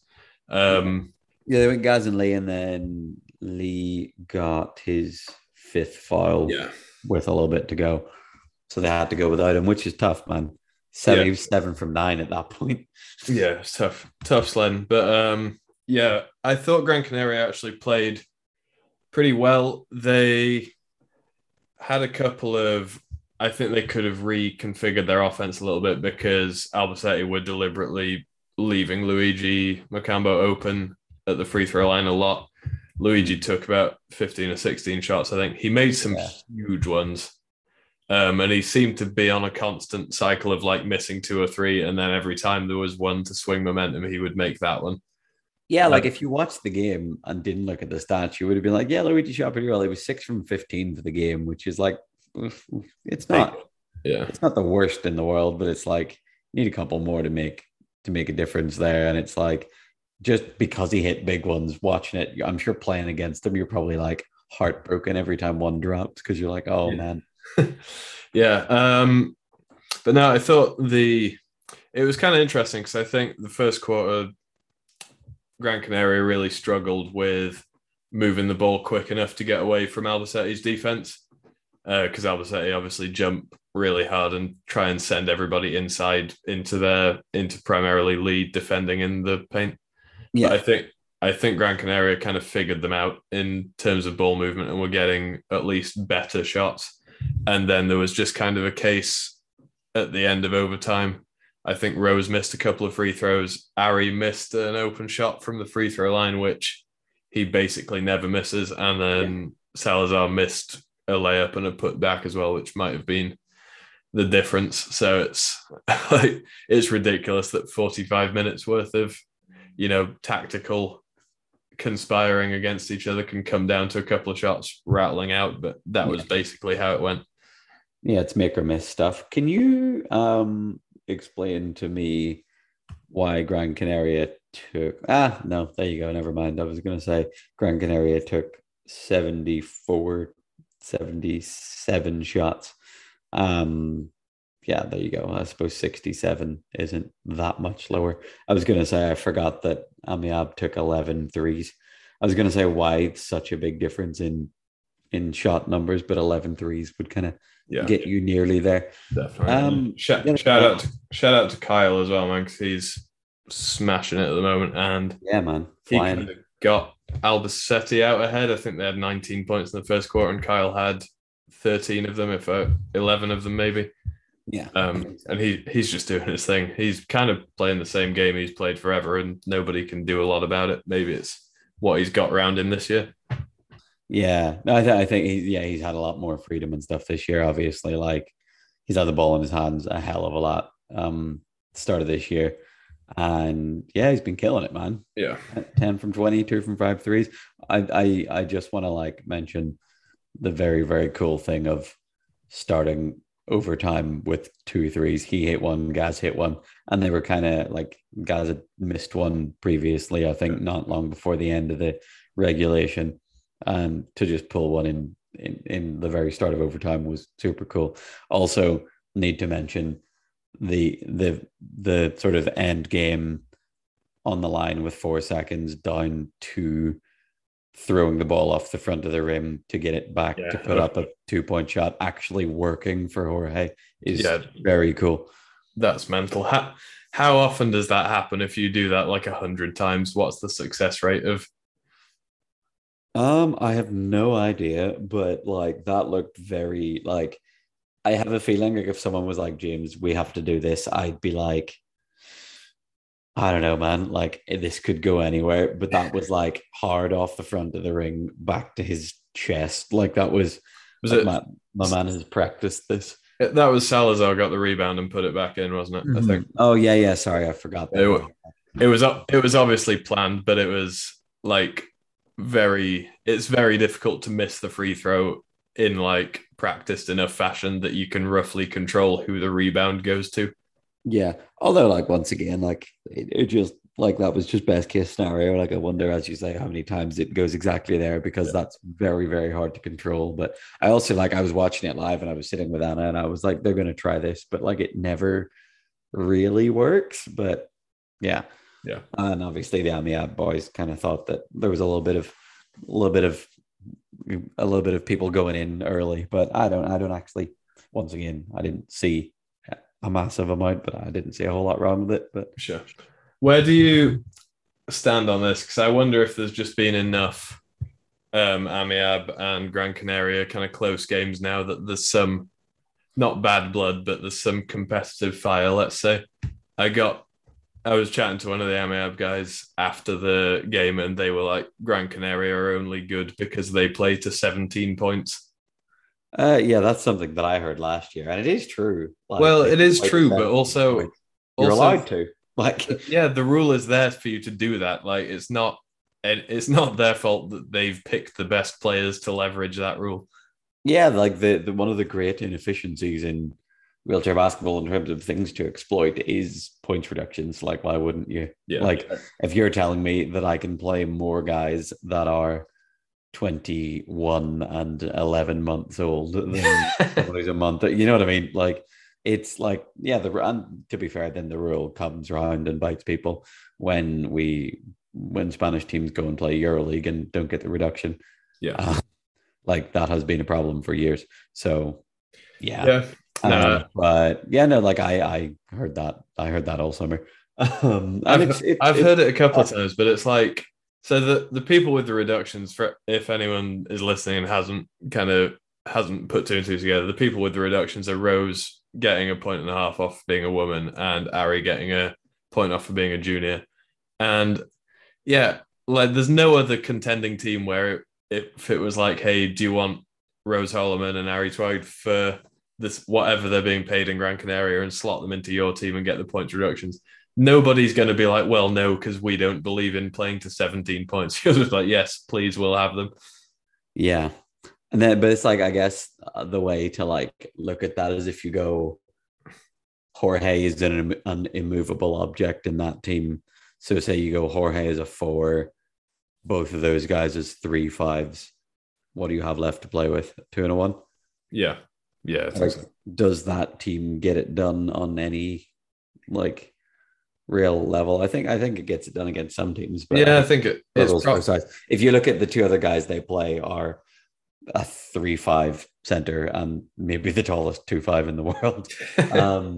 Um, yeah, they went Gaz and Lee and then Lee got his fifth file yeah, with a little bit to go. So they had to go without him, which is tough, man. Seven, he was seven from nine at that point. Yeah, it's tough, tough sledding. But um, yeah, I thought Gran Canaria actually played pretty well. They had a couple of, I think they could have reconfigured their offense a little bit because Albacete were deliberately leaving Luigi Macambo open at the free throw line a lot. Luigi took about 15 or 16 shots, I think. He made some Yeah. huge ones. Um, and he seemed to be on a constant cycle of like missing two or three, and then every time there was one to swing momentum, he would make that one. Yeah, like if you watched the game and didn't look at the stats, you would have been like, yeah, Luigi shot pretty well. He was six from 15 for the game, which is like, it's not, Yeah, it's not the worst in the world, but it's like, need a couple more to make, to make a difference there. And it's like, just because he hit big ones, watching it, I'm sure playing against him, you're probably like heartbroken every time one drops because you're like, oh Yeah. man. yeah. Um, but no, I thought the it was kind of interesting because I think the first quarter, Gran Canaria really struggled with moving the ball quick enough to get away from Albacete's defense because Albacete obviously jump really hard and try and send everybody inside into their into primarily lead defending in the paint. Yeah, but I think I think Gran Canaria kind of figured them out in terms of ball movement and were getting at least better shots. And then there was just kind of a case at the end of overtime. I think Rose missed a couple of free throws. Ari missed an open shot from the free throw line, which he basically never misses. And then yeah. Salazar missed a layup and a put back as well, which might have been the difference. So it's like it's ridiculous that 45 minutes worth of you know tactical conspiring against each other can come down to a couple of shots rattling out, but that was basically how it went. Yeah, it's make or miss stuff. Can you um explain to me why Gran Canaria took ah no, there you go, never mind. I was gonna say Gran Canaria took 74 77 shots. Um yeah, there you go. I suppose 67 isn't that much lower. I was going to say, I forgot that Amiab took 11 threes. I was going to say why such a big difference in in shot numbers, but 11 threes would kind of yeah. get you nearly there. Definitely. Um, shout, shout out to, shout out to Kyle as well, man, because he's smashing it at the moment. And yeah, man, flying. he kind of got Albacete out ahead. I think they had 19 points in the first quarter, and Kyle had 13 of them, if uh, 11 of them maybe. Yeah. Um, and he he's just doing his thing. He's kind of playing the same game he's played forever, and nobody can do a lot about it. Maybe it's what he's got around him this year. Yeah, I, th- I think he, yeah he's had a lot more freedom and stuff this year. Obviously, like he's had the ball in his hands a hell of a lot. Um, start of this year, and yeah, he's been killing it, man. Yeah, ten from twenty, two from five threes. I I I just want to like mention the very very cool thing of starting overtime with two threes. He hit one, Gaz hit one, and they were kind of like Gaz had missed one previously, I think, not long before the end of the regulation. And to just pull one in, in in the very start of overtime was super cool. Also, need to mention the the the sort of end game on the line with four seconds down to throwing the ball off the front of the rim to get it back yeah. to put up a two point shot actually working for Jorge is yeah. very cool. That's mental. How, how often does that happen if you do that like a hundred times? What's the success rate of? Um, I have no idea, but like that looked very like I have a feeling like if someone was like, James, we have to do this, I'd be like, I don't know, man. Like this could go anywhere, but that was like hard off the front of the ring back to his chest. Like that was, was like, it, my, my man has practiced this. That was Salazar got the rebound and put it back in, wasn't it? Mm-hmm. I think. Oh yeah, yeah. Sorry, I forgot. That. It, it was it was obviously planned, but it was like very. It's very difficult to miss the free throw in like practiced enough fashion that you can roughly control who the rebound goes to. Yeah. Although, like, once again, like, it, it, just, like, that was just best case scenario. Like, I wonder, as you say, how many times it goes exactly there because yeah. that's very, very hard to control. But I also, like, I was watching it live and I was sitting with Anna and I was like, they're going to try this, but like, it never really works. But yeah. Yeah. And obviously, the Amiab boys kind of thought that there was a little bit of, a little bit of, a little bit of people going in early, but I don't, I don't actually, once again, I didn't see a massive amount, but I didn't see a whole lot wrong with it. But sure, where do you stand on this? Because I wonder if there's just been enough um, Amiab and Gran Canaria kind of close games now that there's some not bad blood, but there's some competitive fire. Let's say I got. I was chatting to one of the Amiab guys after the game, and they were like, "Gran Canaria are only good because they play to 17 points." Uh, yeah, that's something that I heard last year, and it is true. Like, well, it is true, but also you're also, allowed to. Like, yeah, the rule is there for you to do that. Like, it's not, it's not their fault that they've picked the best players to leverage that rule. Yeah, like the, the one of the great inefficiencies in wheelchair basketball in terms of things to exploit is points reductions. Like, why wouldn't you? Yeah. Like, if you're telling me that I can play more guys that are 21 and 11 months old than somebody's a month. You know what I mean? Like, it's like, yeah, the and to be fair, then the rule comes around and bites people when we when Spanish teams go and play EuroLeague and don't get the reduction. Yeah. Uh, like that has been a problem for years. So, yeah. Yeah. Um, but yeah, no, like I, I heard that. I heard that all summer. Um, I've, it's- it- I've it- heard it a couple of times, but it's like so the the people with the reductions for if anyone is listening and hasn't kind of hasn't put two and two together, the people with the reductions are Rose getting a point and a half off being a woman and Ari getting a point off for being a junior. And yeah, like there's no other contending team where it, if it was like, hey, do you want Rose Hollermann and Ari Twide for this whatever they're being paid in Gran Canaria and slot them into your team and get the points reductions? Nobody's going to be like, well, no, because we don't believe in playing to 17 points. Because it's like, yes, please, we'll have them. Yeah. And then, but it's like, I guess uh, the way to like look at that is if you go, Jorge is an, an immovable object in that team. So say you go, Jorge is a four, both of those guys is three fives. What do you have left to play with? Two and a one? Yeah. Yeah. Like, so. does that team get it done on any like real level? I think I think it gets it done against some teams, but Yeah, I think it, it's struggles pro- If you look at the two other guys they play are a three five center and maybe the tallest two five in the world. Um,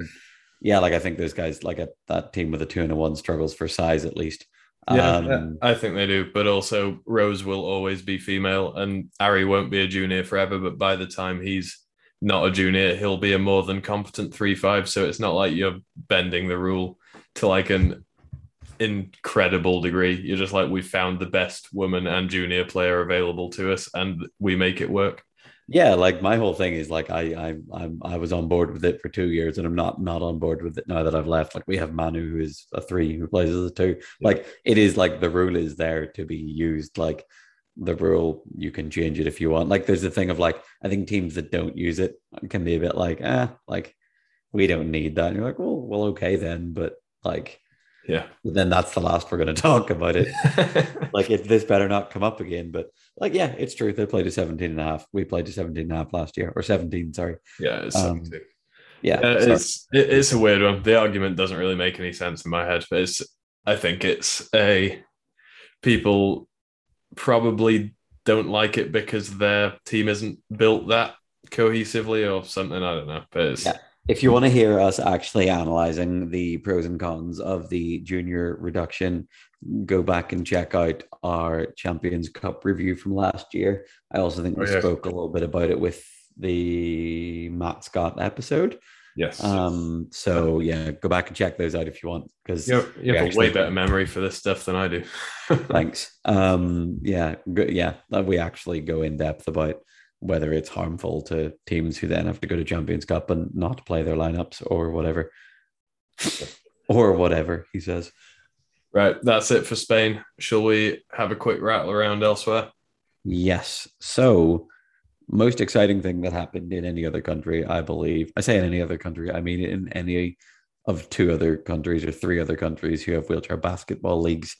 yeah, like I think those guys like a, that team with a two and a one struggles for size at least. Yeah, Um, I think they do. But also, Rose will always be female, and Ari won't be a junior forever. But by the time he's not a junior, he'll be a more than competent three five. So it's not like you're bending the rule to like an incredible degree. You're just like we found the best woman and junior player available to us, and we make it work. yeah, like my whole thing is like I I I'm, I was on board with it for two years and I'm not not on board with it now that I've left. Like we have Manu who is a three who plays as a two. Like it is like the rule is there to be used. Like the rule you can change it if you want. Like there's a thing of like I think teams that don't use it can be a bit like ah like we don't need that. And you're like well well okay then, but like Yeah. then that's the last we're going to talk about it. like it, this better not come up again. But like yeah, it's true. They played to 17 and a half. We played to 17 and a half last year or 17. Sorry. yeah, it's Um, 72. Yeah. Uh, it's it, it's a weird one. The argument doesn't really make any sense in my head, but it's I think it's a people probably don't like it because their team isn't built that cohesively or something. I don't know, but it's Yeah. If you want to hear us actually analyzing the pros and cons of the junior reduction, go back and check out our Champions Cup review from last year. I also think we Oh, yeah. spoke a little bit about it with the Matt Scott episode. yes. Um, so yeah, go back and check those out if you want, because you have, you we have a actually- way better memory for this stuff than I do. thanks. Um, yeah, go, yeah, we actually go in depth about whether it's harmful to teams who then have to go to Champions Cup and not play their lineups or whatever, or whatever he says. right, that's it for Spain. Shall we have a quick rattle around elsewhere? Yes. So, most exciting thing that happened in any other country, I believe. I say in any other country, I mean in any of two other countries or three other countries who have wheelchair basketball leagues.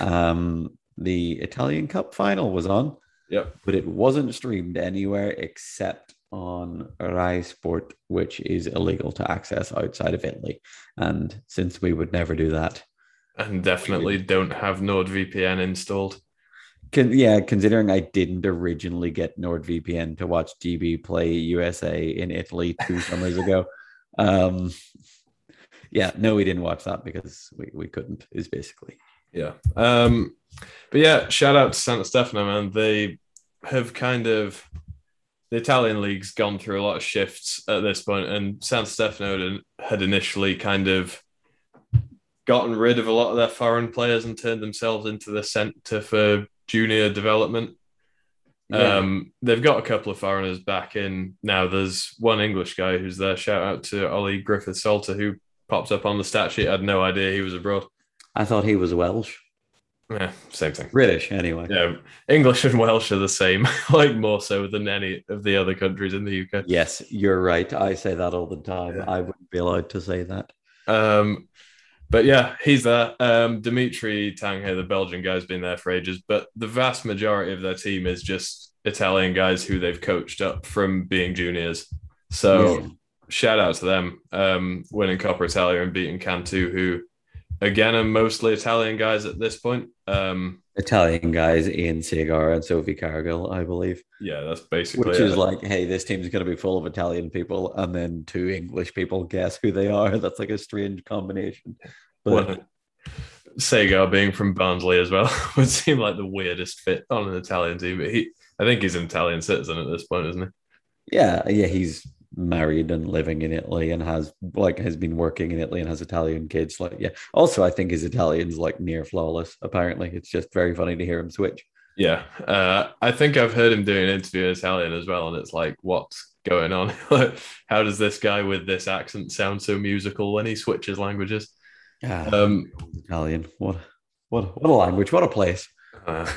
Um, the Italian Cup final was on. Yep. but it wasn't streamed anywhere except on Rai Sport, which is illegal to access outside of Italy. And since we would never do that, And definitely don't have NordVPN installed. can, yeah, considering I didn't originally get NordVPN to watch GB play USA in Italy two summers ago, um, yeah, no, we didn't watch that because we, we couldn't. Is basically Yeah. Um, but yeah, shout out to Santa Stefano, man. They have kind of the Italian league's gone through a lot of shifts at this point, and Santa Stefano had- had initially kind of gotten rid of a lot of their foreign players and turned themselves into the centre for junior development. Yeah. Um, they've got a couple of foreigners back in now. There's one English guy who's there. Shout out to Ollie Griffith Salter, who popped up on the stat sheet. I had no idea he was abroad. I thought he was Welsh, Yeah, same thing. British anyway. Yeah, English and Welsh are the same, like more so than any of the other countries in the UK. Yes, you're right. I say that all the time. Yeah. I wouldn't be allowed to say that. Um, but yeah, he's there. Um, Dimitri Tanghe, the Belgian guy's been there for ages, but the vast majority of their team is just Italian guys who they've coached up from being juniors. So Yeah. shout out to them, um, winning Coppa Italia and beating Cantu, who again are mostly Italian guys at this point. Um, Italian guys, Ian Sagar and Sophie Carrigill, I believe. yeah, that's basically Which it. is like, hey, this team's going to be full of Italian people, and then two English people. Guess who they are? That's like a strange combination. But Well, Sagar being from Barnsley as well would seem like the weirdest fit on an Italian team. But he, I think he's an Italian citizen at this point, isn't he? yeah, yeah, he's married and living in Italy and has like has been working in Italy and has Italian kids. Like, yeah. Also, I think his Italian's like near flawless. Apparently, it's just very funny to hear him switch. Yeah, uh, I think I've heard him doing an interview in Italian as well, and it's like, what's going on? How does this guy with this accent sound so musical when he switches languages? Ah, Um, Italian. What, what, what a language! What a place. Uh,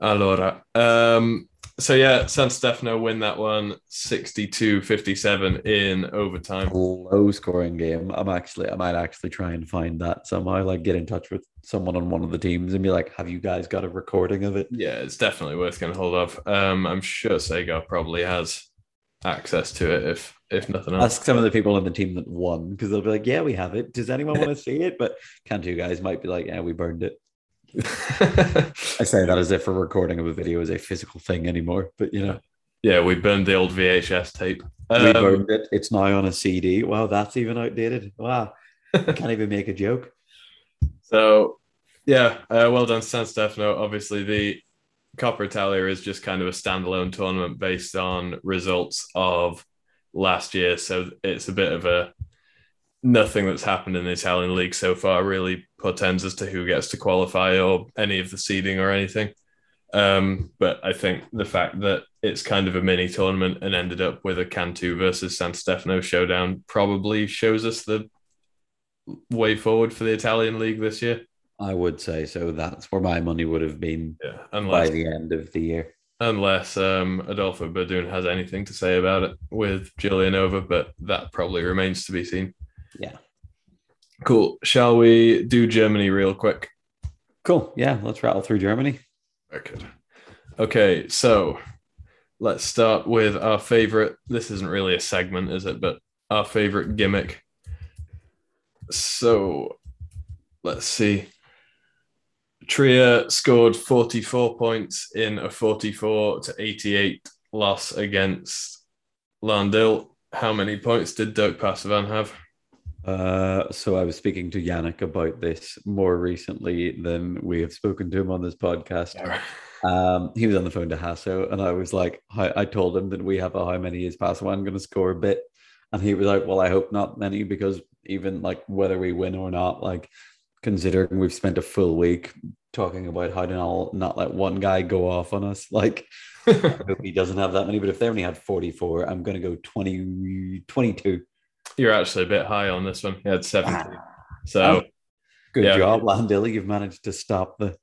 allora, um, so yeah, San Stefano win that one 62-57 in overtime. low scoring game. I'm actually, I might actually try and find that somehow. Like, get in touch with someone on one of the teams and be like, "Have you guys got a recording of it?" Yeah, it's definitely worth getting hold of. Um, I'm sure Sagar probably has access to it if if nothing else. Ask some of the people on the team that won because they'll be like, "Yeah, we have it. Does anyone want to see it?" But can't you guys might be like, "Yeah, we burned it." I say that as if a recording of a video is a physical thing anymore, but you know, yeah, we burned the old VHS tape. we Um, burned it. It's now on a CD. Wow, that's even outdated. Wow, I can't even make a joke. So, yeah, uh, well done, San Stefano. Obviously, the Coppa Italia is just kind of a standalone tournament based on results of last year. So it's a bit of a nothing that's happened in the Italian league so far really portends as to who gets to qualify or any of the seeding or anything. Um, but I think the fact that it's kind of a mini tournament and ended up with a Cantu versus San Stefano showdown probably shows us the way forward for the Italian league this year. I would say so. That's where my money would have been Yeah, by the end of the year. unless um, Adolfo Berdun has anything to say about it with Giulianova, but that probably remains to be seen. Yeah. Cool. Shall we do Germany real quick? Cool. Yeah, let's rattle through Germany. Wicked. Okay, so let's start with our favorite. This isn't really a segment, is it? But our favorite gimmick. So let's see. Trier scored 44 points in a 44 to 88 loss against Lahn-Dill. How many points did Dirk Passiwan have? Uh, so I was speaking to Yannick about this more recently than we have spoken to him on this podcast. Um, he was on the phone to Hasso, and I was like, I, I told him that we have a how many is Passiwan going to score a bit, and he was like, well, I hope not many because even like whether we win or not, like considering we've spent a full week talking about how to not, not let one guy go off on us, like I hope he doesn't have that many. But if they only had forty four, I'm going to go 20, 22. You're actually a bit high on this one. You had 17. Ah. So Good Yeah. job, Landilly. You've managed to stop the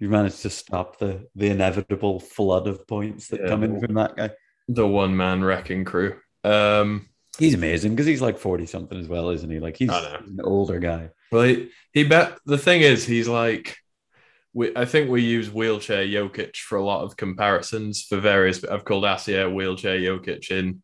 you've managed to stop the the inevitable flood of points that Yeah. come in from that guy. the one man wrecking crew. Um, He's amazing because he's like 40 something as well, isn't he? Like he's an older guy. Well, he, he bet the thing is he's like we I think we use wheelchair Jokic for a lot of comparisons for various. I've called Asia wheelchair Jokic in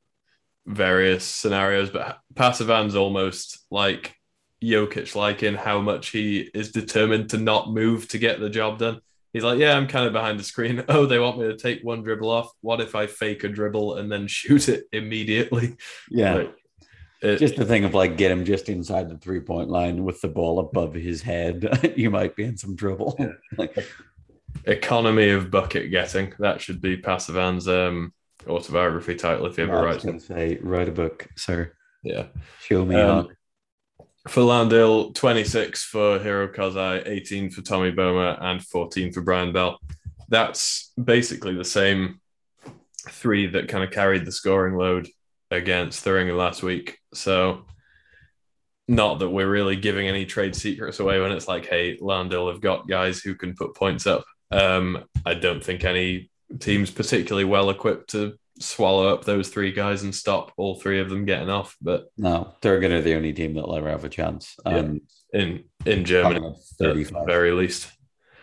various scenarios, but Passiwan's almost like Jokic, like in how much he is determined to not move to get the job done. He's like, yeah, I'm kind of behind the screen. Oh, they want me to take one dribble off. What if I fake a dribble and then shoot it immediately? Yeah. Like, it- just the thing of like get him just inside the three point line with the ball above his head, you might be in some trouble. Yeah. like, economy of bucket getting. That should be Passiwan's um, autobiography title if he ever I writes it. say, write a book, sir. Yeah. Show me Um. For Lahn-Dill, 26 for Hiro Kozai, 18 for Tommy Boma, and 14 for Brian Bell. That's basically the same three that kind of carried the scoring load against Thuringen last week. So, not that we're really giving any trade secrets away when it's like, hey, Lahn-Dill have got guys who can put points up. Um, I don't think any team's particularly well equipped to swallow up those three guys and stop all three of them getting off. But No, they're gonna the only team that'll ever have a chance. Yeah. Um in in Germany, at the very least.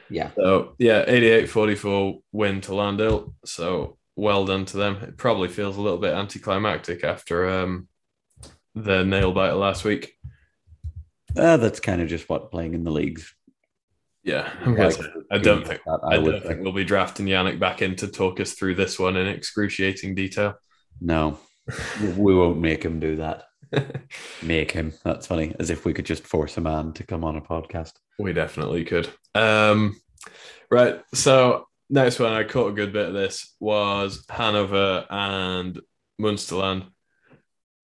Yeah. So yeah, 88-44 win to Lahn-Dill. So well done to them. It probably feels a little bit anticlimactic after um the nail biter last week. Uh, that's kind of just what playing in the leagues. Yeah, Like, I don't think I, would don't think we'll be drafting Yannick back in to talk us through this one in excruciating detail. No, we won't make him do that. Make him. That's funny. As if we could just force a man to come on a podcast. We definitely could. Um, right. So next one, I caught a good bit of this was Hanover and Munsterland.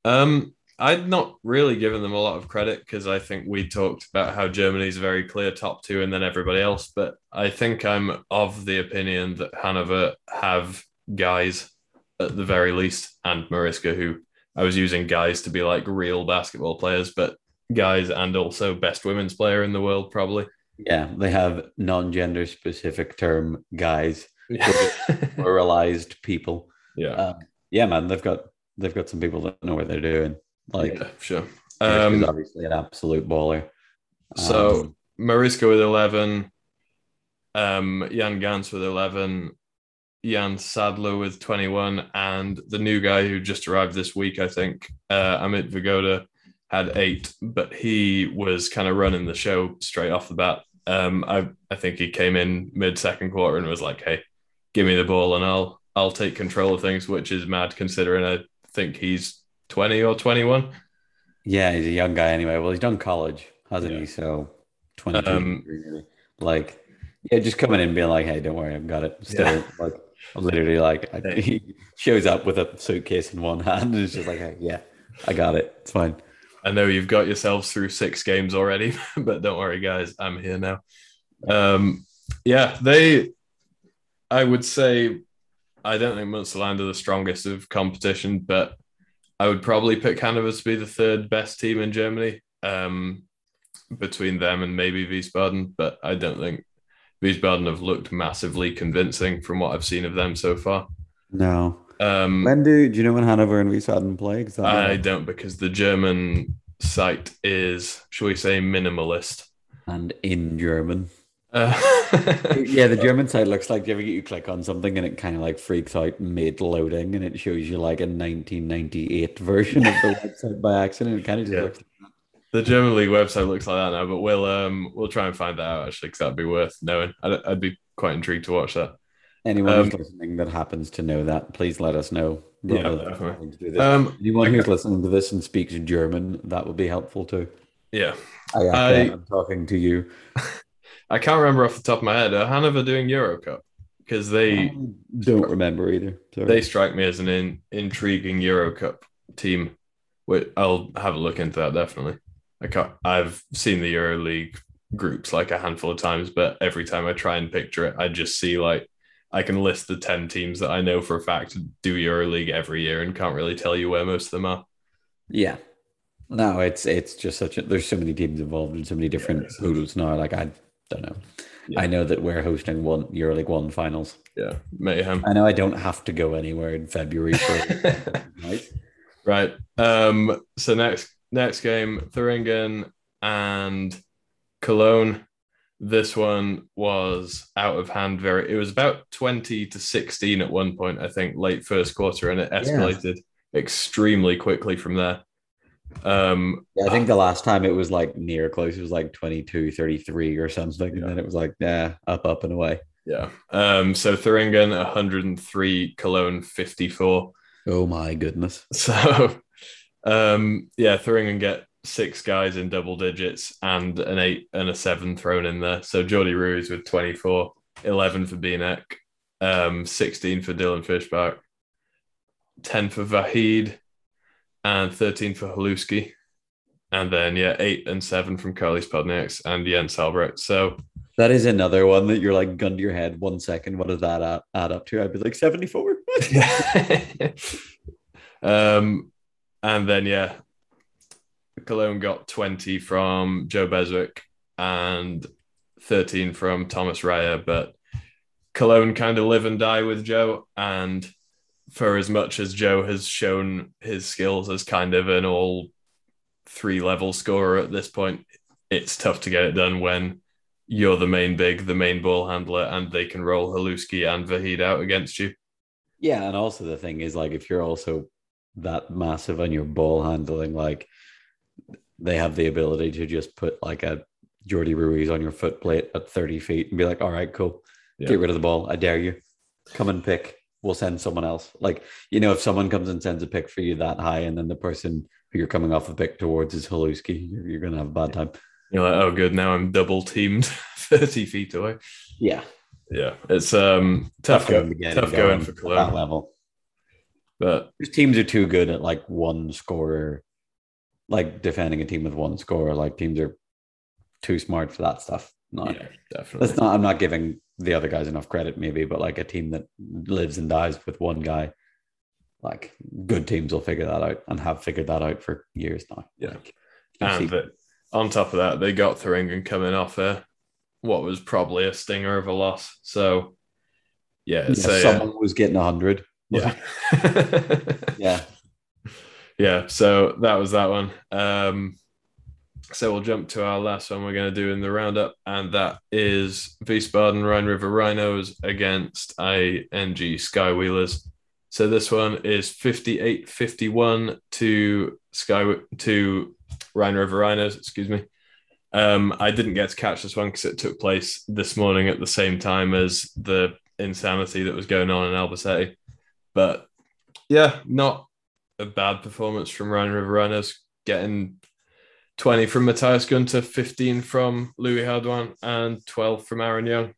Um, I'd not really given them a lot of credit because I think we talked about how Germany's a very clear top two and then everybody else. But I think I'm of the opinion that Hanover have guys at the very least, and Mariska, who I was using guys to be like real basketball players, but guys and also best women's player in the world, probably. Yeah, they have non-gender specific term guys, pluralized people. yeah. Um, yeah, man, they've got they've got some people that know what they're doing. Like, yeah, sure. Um, obviously an absolute baller. so Um, Mariska with 11, um, Jan Gans with 11, Jan Sadler with 21, and the new guy who just arrived this week, I think, uh, Amit Vigoda, had eight, but he was kind of running the show straight off the bat. Um, I, I think he came in mid second quarter and was like, hey, give me the ball and I'll I'll take control of things, which is mad considering I think he's 20 or 21. yeah, he's a young guy anyway. Well, he's done college, hasn't Yeah. he? So twenty two, Um. Like, yeah, just coming in and being like, "Hey, don't worry, I've got it." Still, Yeah. like, literally, like, I, he shows up with a suitcase in one hand and it's just like, "Hey, yeah, I got it. It's fine." I know you've got yourselves through six games already, but don't worry, guys. I'm here now. Um, yeah, they. I would say, I don't think Munsterland are the strongest of competition, but I would probably pick Hanover to be the third best team in Germany, um, between them and maybe Wiesbaden. But I don't think Wiesbaden have looked massively convincing from what I've seen of them so far. No. Um, When do do you know when Hanover and Wiesbaden play? 'Cause I don't because the German site is, shall we say, minimalist. and in German. Uh, Yeah, the German side looks like you ever get you click on something and it kind of like freaks out mid loading and it shows you like a 1998 version of the website by accident. It kind of just Yeah. looks the German league website looks like that now, but we'll um we'll try and find that out actually because that'd be worth knowing. I'd, I'd be quite intrigued to watch that. anyone Um, who's listening that happens to know that, please let us know. Yeah, definitely. to do this. Um, Anyone who's listening to this and speaks German, that would be helpful too. yeah, I, I- am talking to you. I can't remember off the top of my head. Are Hanover doing Euro Cup? Because they I don't remember either. Sorry. they strike me as an in, intriguing Euro Cup team. Wait, I'll have a look into that definitely. I can't, I've seen the Euro League groups like a handful of times, but every time I try and picture it, I just see like I can list the ten teams that I know for a fact do Euro League every year and can't really tell you where most of them are. Yeah. No, it's it's just such a there's so many teams involved in so many different it's- pools now. Like I don't know. Yeah. I know that we're hosting one EuroLeague one finals. Yeah, mayhem. I know I don't have to go anywhere in February for right? Right. Um. So next next game, Thuringen and Cologne. This one was out of hand. Very. It was about twenty to sixteen at one point. I think late first quarter, and it escalated extremely quickly from there. Um. Yeah, I think the last time it was like near close, it was like 22, 33 or something. Yeah. And then it was like, yeah, up, up and away. Yeah. Um. So Thuringen, one hundred and three. Cologne, fifty four. Oh my goodness. So, um, yeah, Thuringen get six guys in double digits and an eight and a seven thrown in there. So Jordi Ruiz with 24, 11 for Binek, um, 16 for Dylan Fishbach, 10 for Vahid, and 13 for Haluski. And then, yeah, eight and seven from Carly Spodniaks and Jens Albrecht. So, That is another one that you're like gun to your head. One second, what does that add, add up to? I'd be like 74. um, and then yeah, Cologne got twenty from Joe Beswick and thirteen from Thomas Raya, but Cologne kind of live and die with Joe. And for as much as Joe has shown his skills as kind of an all three level scorer at this point, it's tough to get it done when you're the main big, the main ball handler, and they can roll Haluski and Vahid out against you. Yeah, and also the thing is like if you're also that massive on your ball handling, like they have the ability to just put like a Jordi Ruiz on your foot plate at 30 feet and be like, all right, cool. Yeah. Get rid of the ball. I dare you. Come and pick. We'll send someone else. Like, you know, if someone comes and sends a pick for you that high, and then the person who you're coming off the pick towards is Haluski, you're, you're going to have a bad time. You're like, oh, good. Now I'm double teamed 30 feet away. Yeah. Yeah. It's um tough, for go, them tough going going for at that level. But These teams are too good at like one scorer, like defending a team with one scorer. Like teams are too smart for that stuff. No, yeah, definitely. that's not. I'm not giving the other guys enough credit, maybe, but like a team that lives and dies with one guy, like good teams will figure that out and have figured that out for years now. Yeah. Like, And on top of that, they got Thuringen coming off a what was probably a stinger of a loss. So yeah, yeah, uh, someone was getting hundred. yeah. yeah. yeah, so that was that one. Um so we'll jump to our last one we're going to do in the roundup, and that is Wiesbaden Rhine River Rhinos against ING Skywheelers. So this one is 58-51 to Sky to Rhine River Rhinos, excuse me. Um, I didn't get to catch this one because it took place this morning at the same time as the insanity that was going on in Albacete. But yeah, not a bad performance from Rhine River Rhinos, getting 20 from Matthias Gunter, 15 from Louis Hardouin, and 12 from Aaron Young.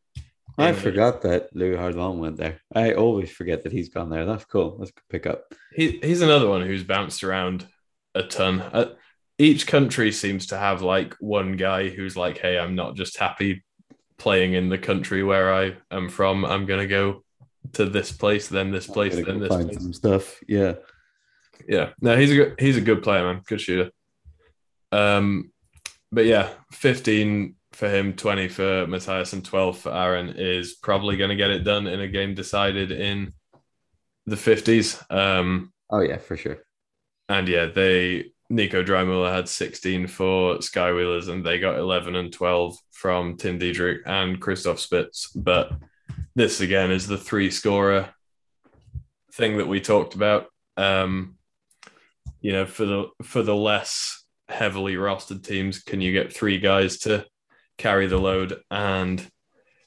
I forgot that Louis Hardouin went there. I always forget that he's gone there. That's cool. That's a good pickup. He, he's another one who's bounced around a ton. Uh, each country seems to have like one guy who's like, hey, I'm not just happy playing in the country where I am from. I'm going to go to this place, then this place, then this find place. some stuff. Yeah. Yeah, no, he's a good he's a good player, man. Good shooter. Um, but yeah, fifteen for him, twenty for Matthias, and twelve for Aaron is probably going to get it done in a game decided in the fifties. Um, Oh yeah, for sure. and yeah, they Nico Dreimuller had sixteen for Skywheelers, and they got eleven and twelve from Tim Diedrich and Christoph Spitz. But this again is the three scorer thing that we talked about. Um, you know, for the for the less heavily rostered teams, can you get three guys to carry the load? And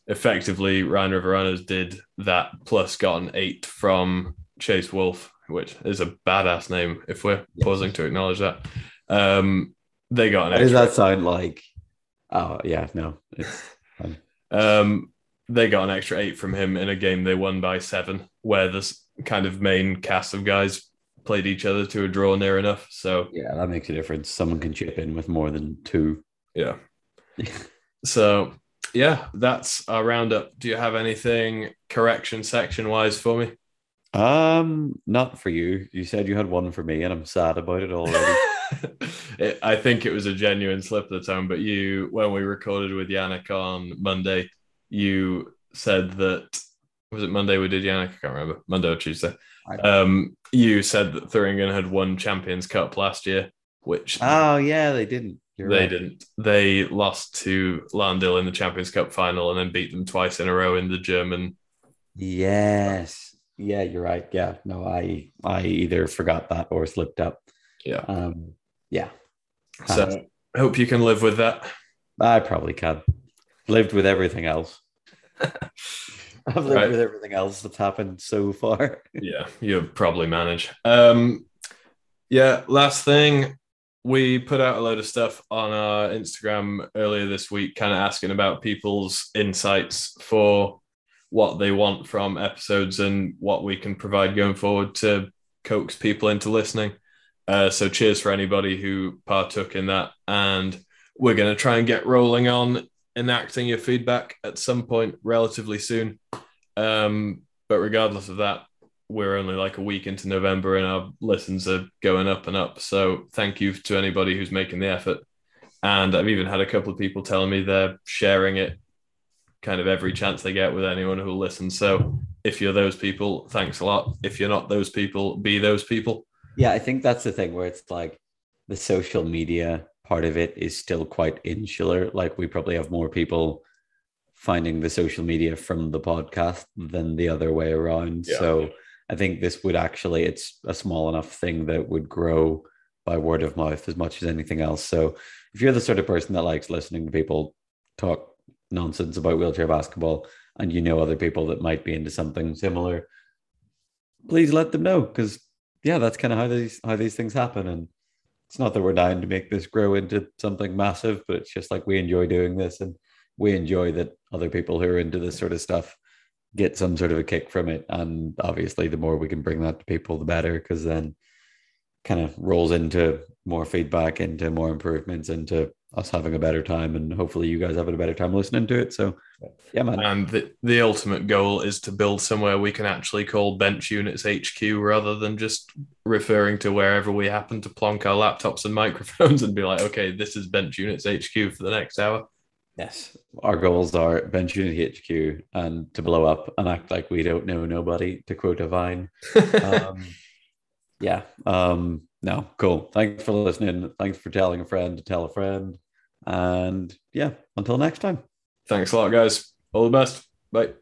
effectively, Rhine River Rhinos did that, plus got an eight from Chase Wolf, which is a badass name. If we're Yeah. pausing to acknowledge that, um, they got an What does that sound like? Oh yeah, no. Um, they got an extra eight from him in a game they won by seven, where this kind of main cast of guys played each other to a draw near enough. So yeah, that makes a difference. Someone can chip in with more than two. yeah. So yeah, that's our roundup. Do you have anything correction section wise for me? Um, not for you. You said you had one for me, and I'm sad about it already. It- I think it was a genuine slip of the tongue, but you, when we recorded with Yannick on Monday, you said that was it Monday we did Yannick? I can't remember Monday or Tuesday. Um, you said that Thuringen had won Champions Cup last year, which oh yeah, they didn't. You're they right. didn't. They lost to Lahn-Dill in the Champions Cup final and then beat them twice in a row in the German. Yes. Yeah, you're right. Yeah. No, I I either forgot that or slipped up. Yeah. Um. Yeah. So I hope you can live with that. I probably can. Lived with everything else. I've lived Right. with everything else that's happened so far. Yeah, you'll probably manage. Um, yeah, last thing, we put out a load of stuff on our Instagram earlier this week, kind of asking about people's insights for what they want from episodes and what we can provide going forward to coax people into listening. Uh, so, cheers for anybody who partook in that. And we're going to try and get rolling on enacting your feedback at some point relatively soon. Um, but regardless of that, we're only like a week into November and our listens are going up and up. So thank you to anybody who's making the effort. And I've even had a couple of people telling me they're sharing it kind of every chance they get with anyone who will listen. So if you're those people, thanks a lot. If you're not those people, be those people. Yeah, I think that's the thing where it's like the social media part of it is still quite insular. Like we probably have more people finding the social media from the podcast than the other way around. Yeah. So I think this would actually it's a small enough thing that would grow by word of mouth as much as anything else. So if you're the sort of person that likes listening to people talk nonsense about wheelchair basketball and you know other people that might be into something similar, please let them know because yeah, that's kind of how these how these things happen. And it's not that we're dying to make this grow into something massive, but it's just like we enjoy doing this and we enjoy that other people who are into this sort of stuff get some sort of a kick from it. And obviously, the more we can bring that to people, the better, because then kind of rolls into more feedback, into more improvements, into us having a better time, and hopefully, you guys having a better time listening to it. So, yeah, man. And the, the ultimate goal is to build somewhere we can actually call Bench Units HQ rather than just referring to wherever we happen to plonk our laptops and microphones and be like, okay, this is Bench Units HQ for the next hour. Yes, our goals are bench unit HQ and to blow up and act like we don't know nobody. To quote a Vine. um, yeah. Um, no, cool. Thanks for listening. Thanks for telling a friend to tell a friend. And yeah, until next time. Thanks a lot, guys. All the best. Bye.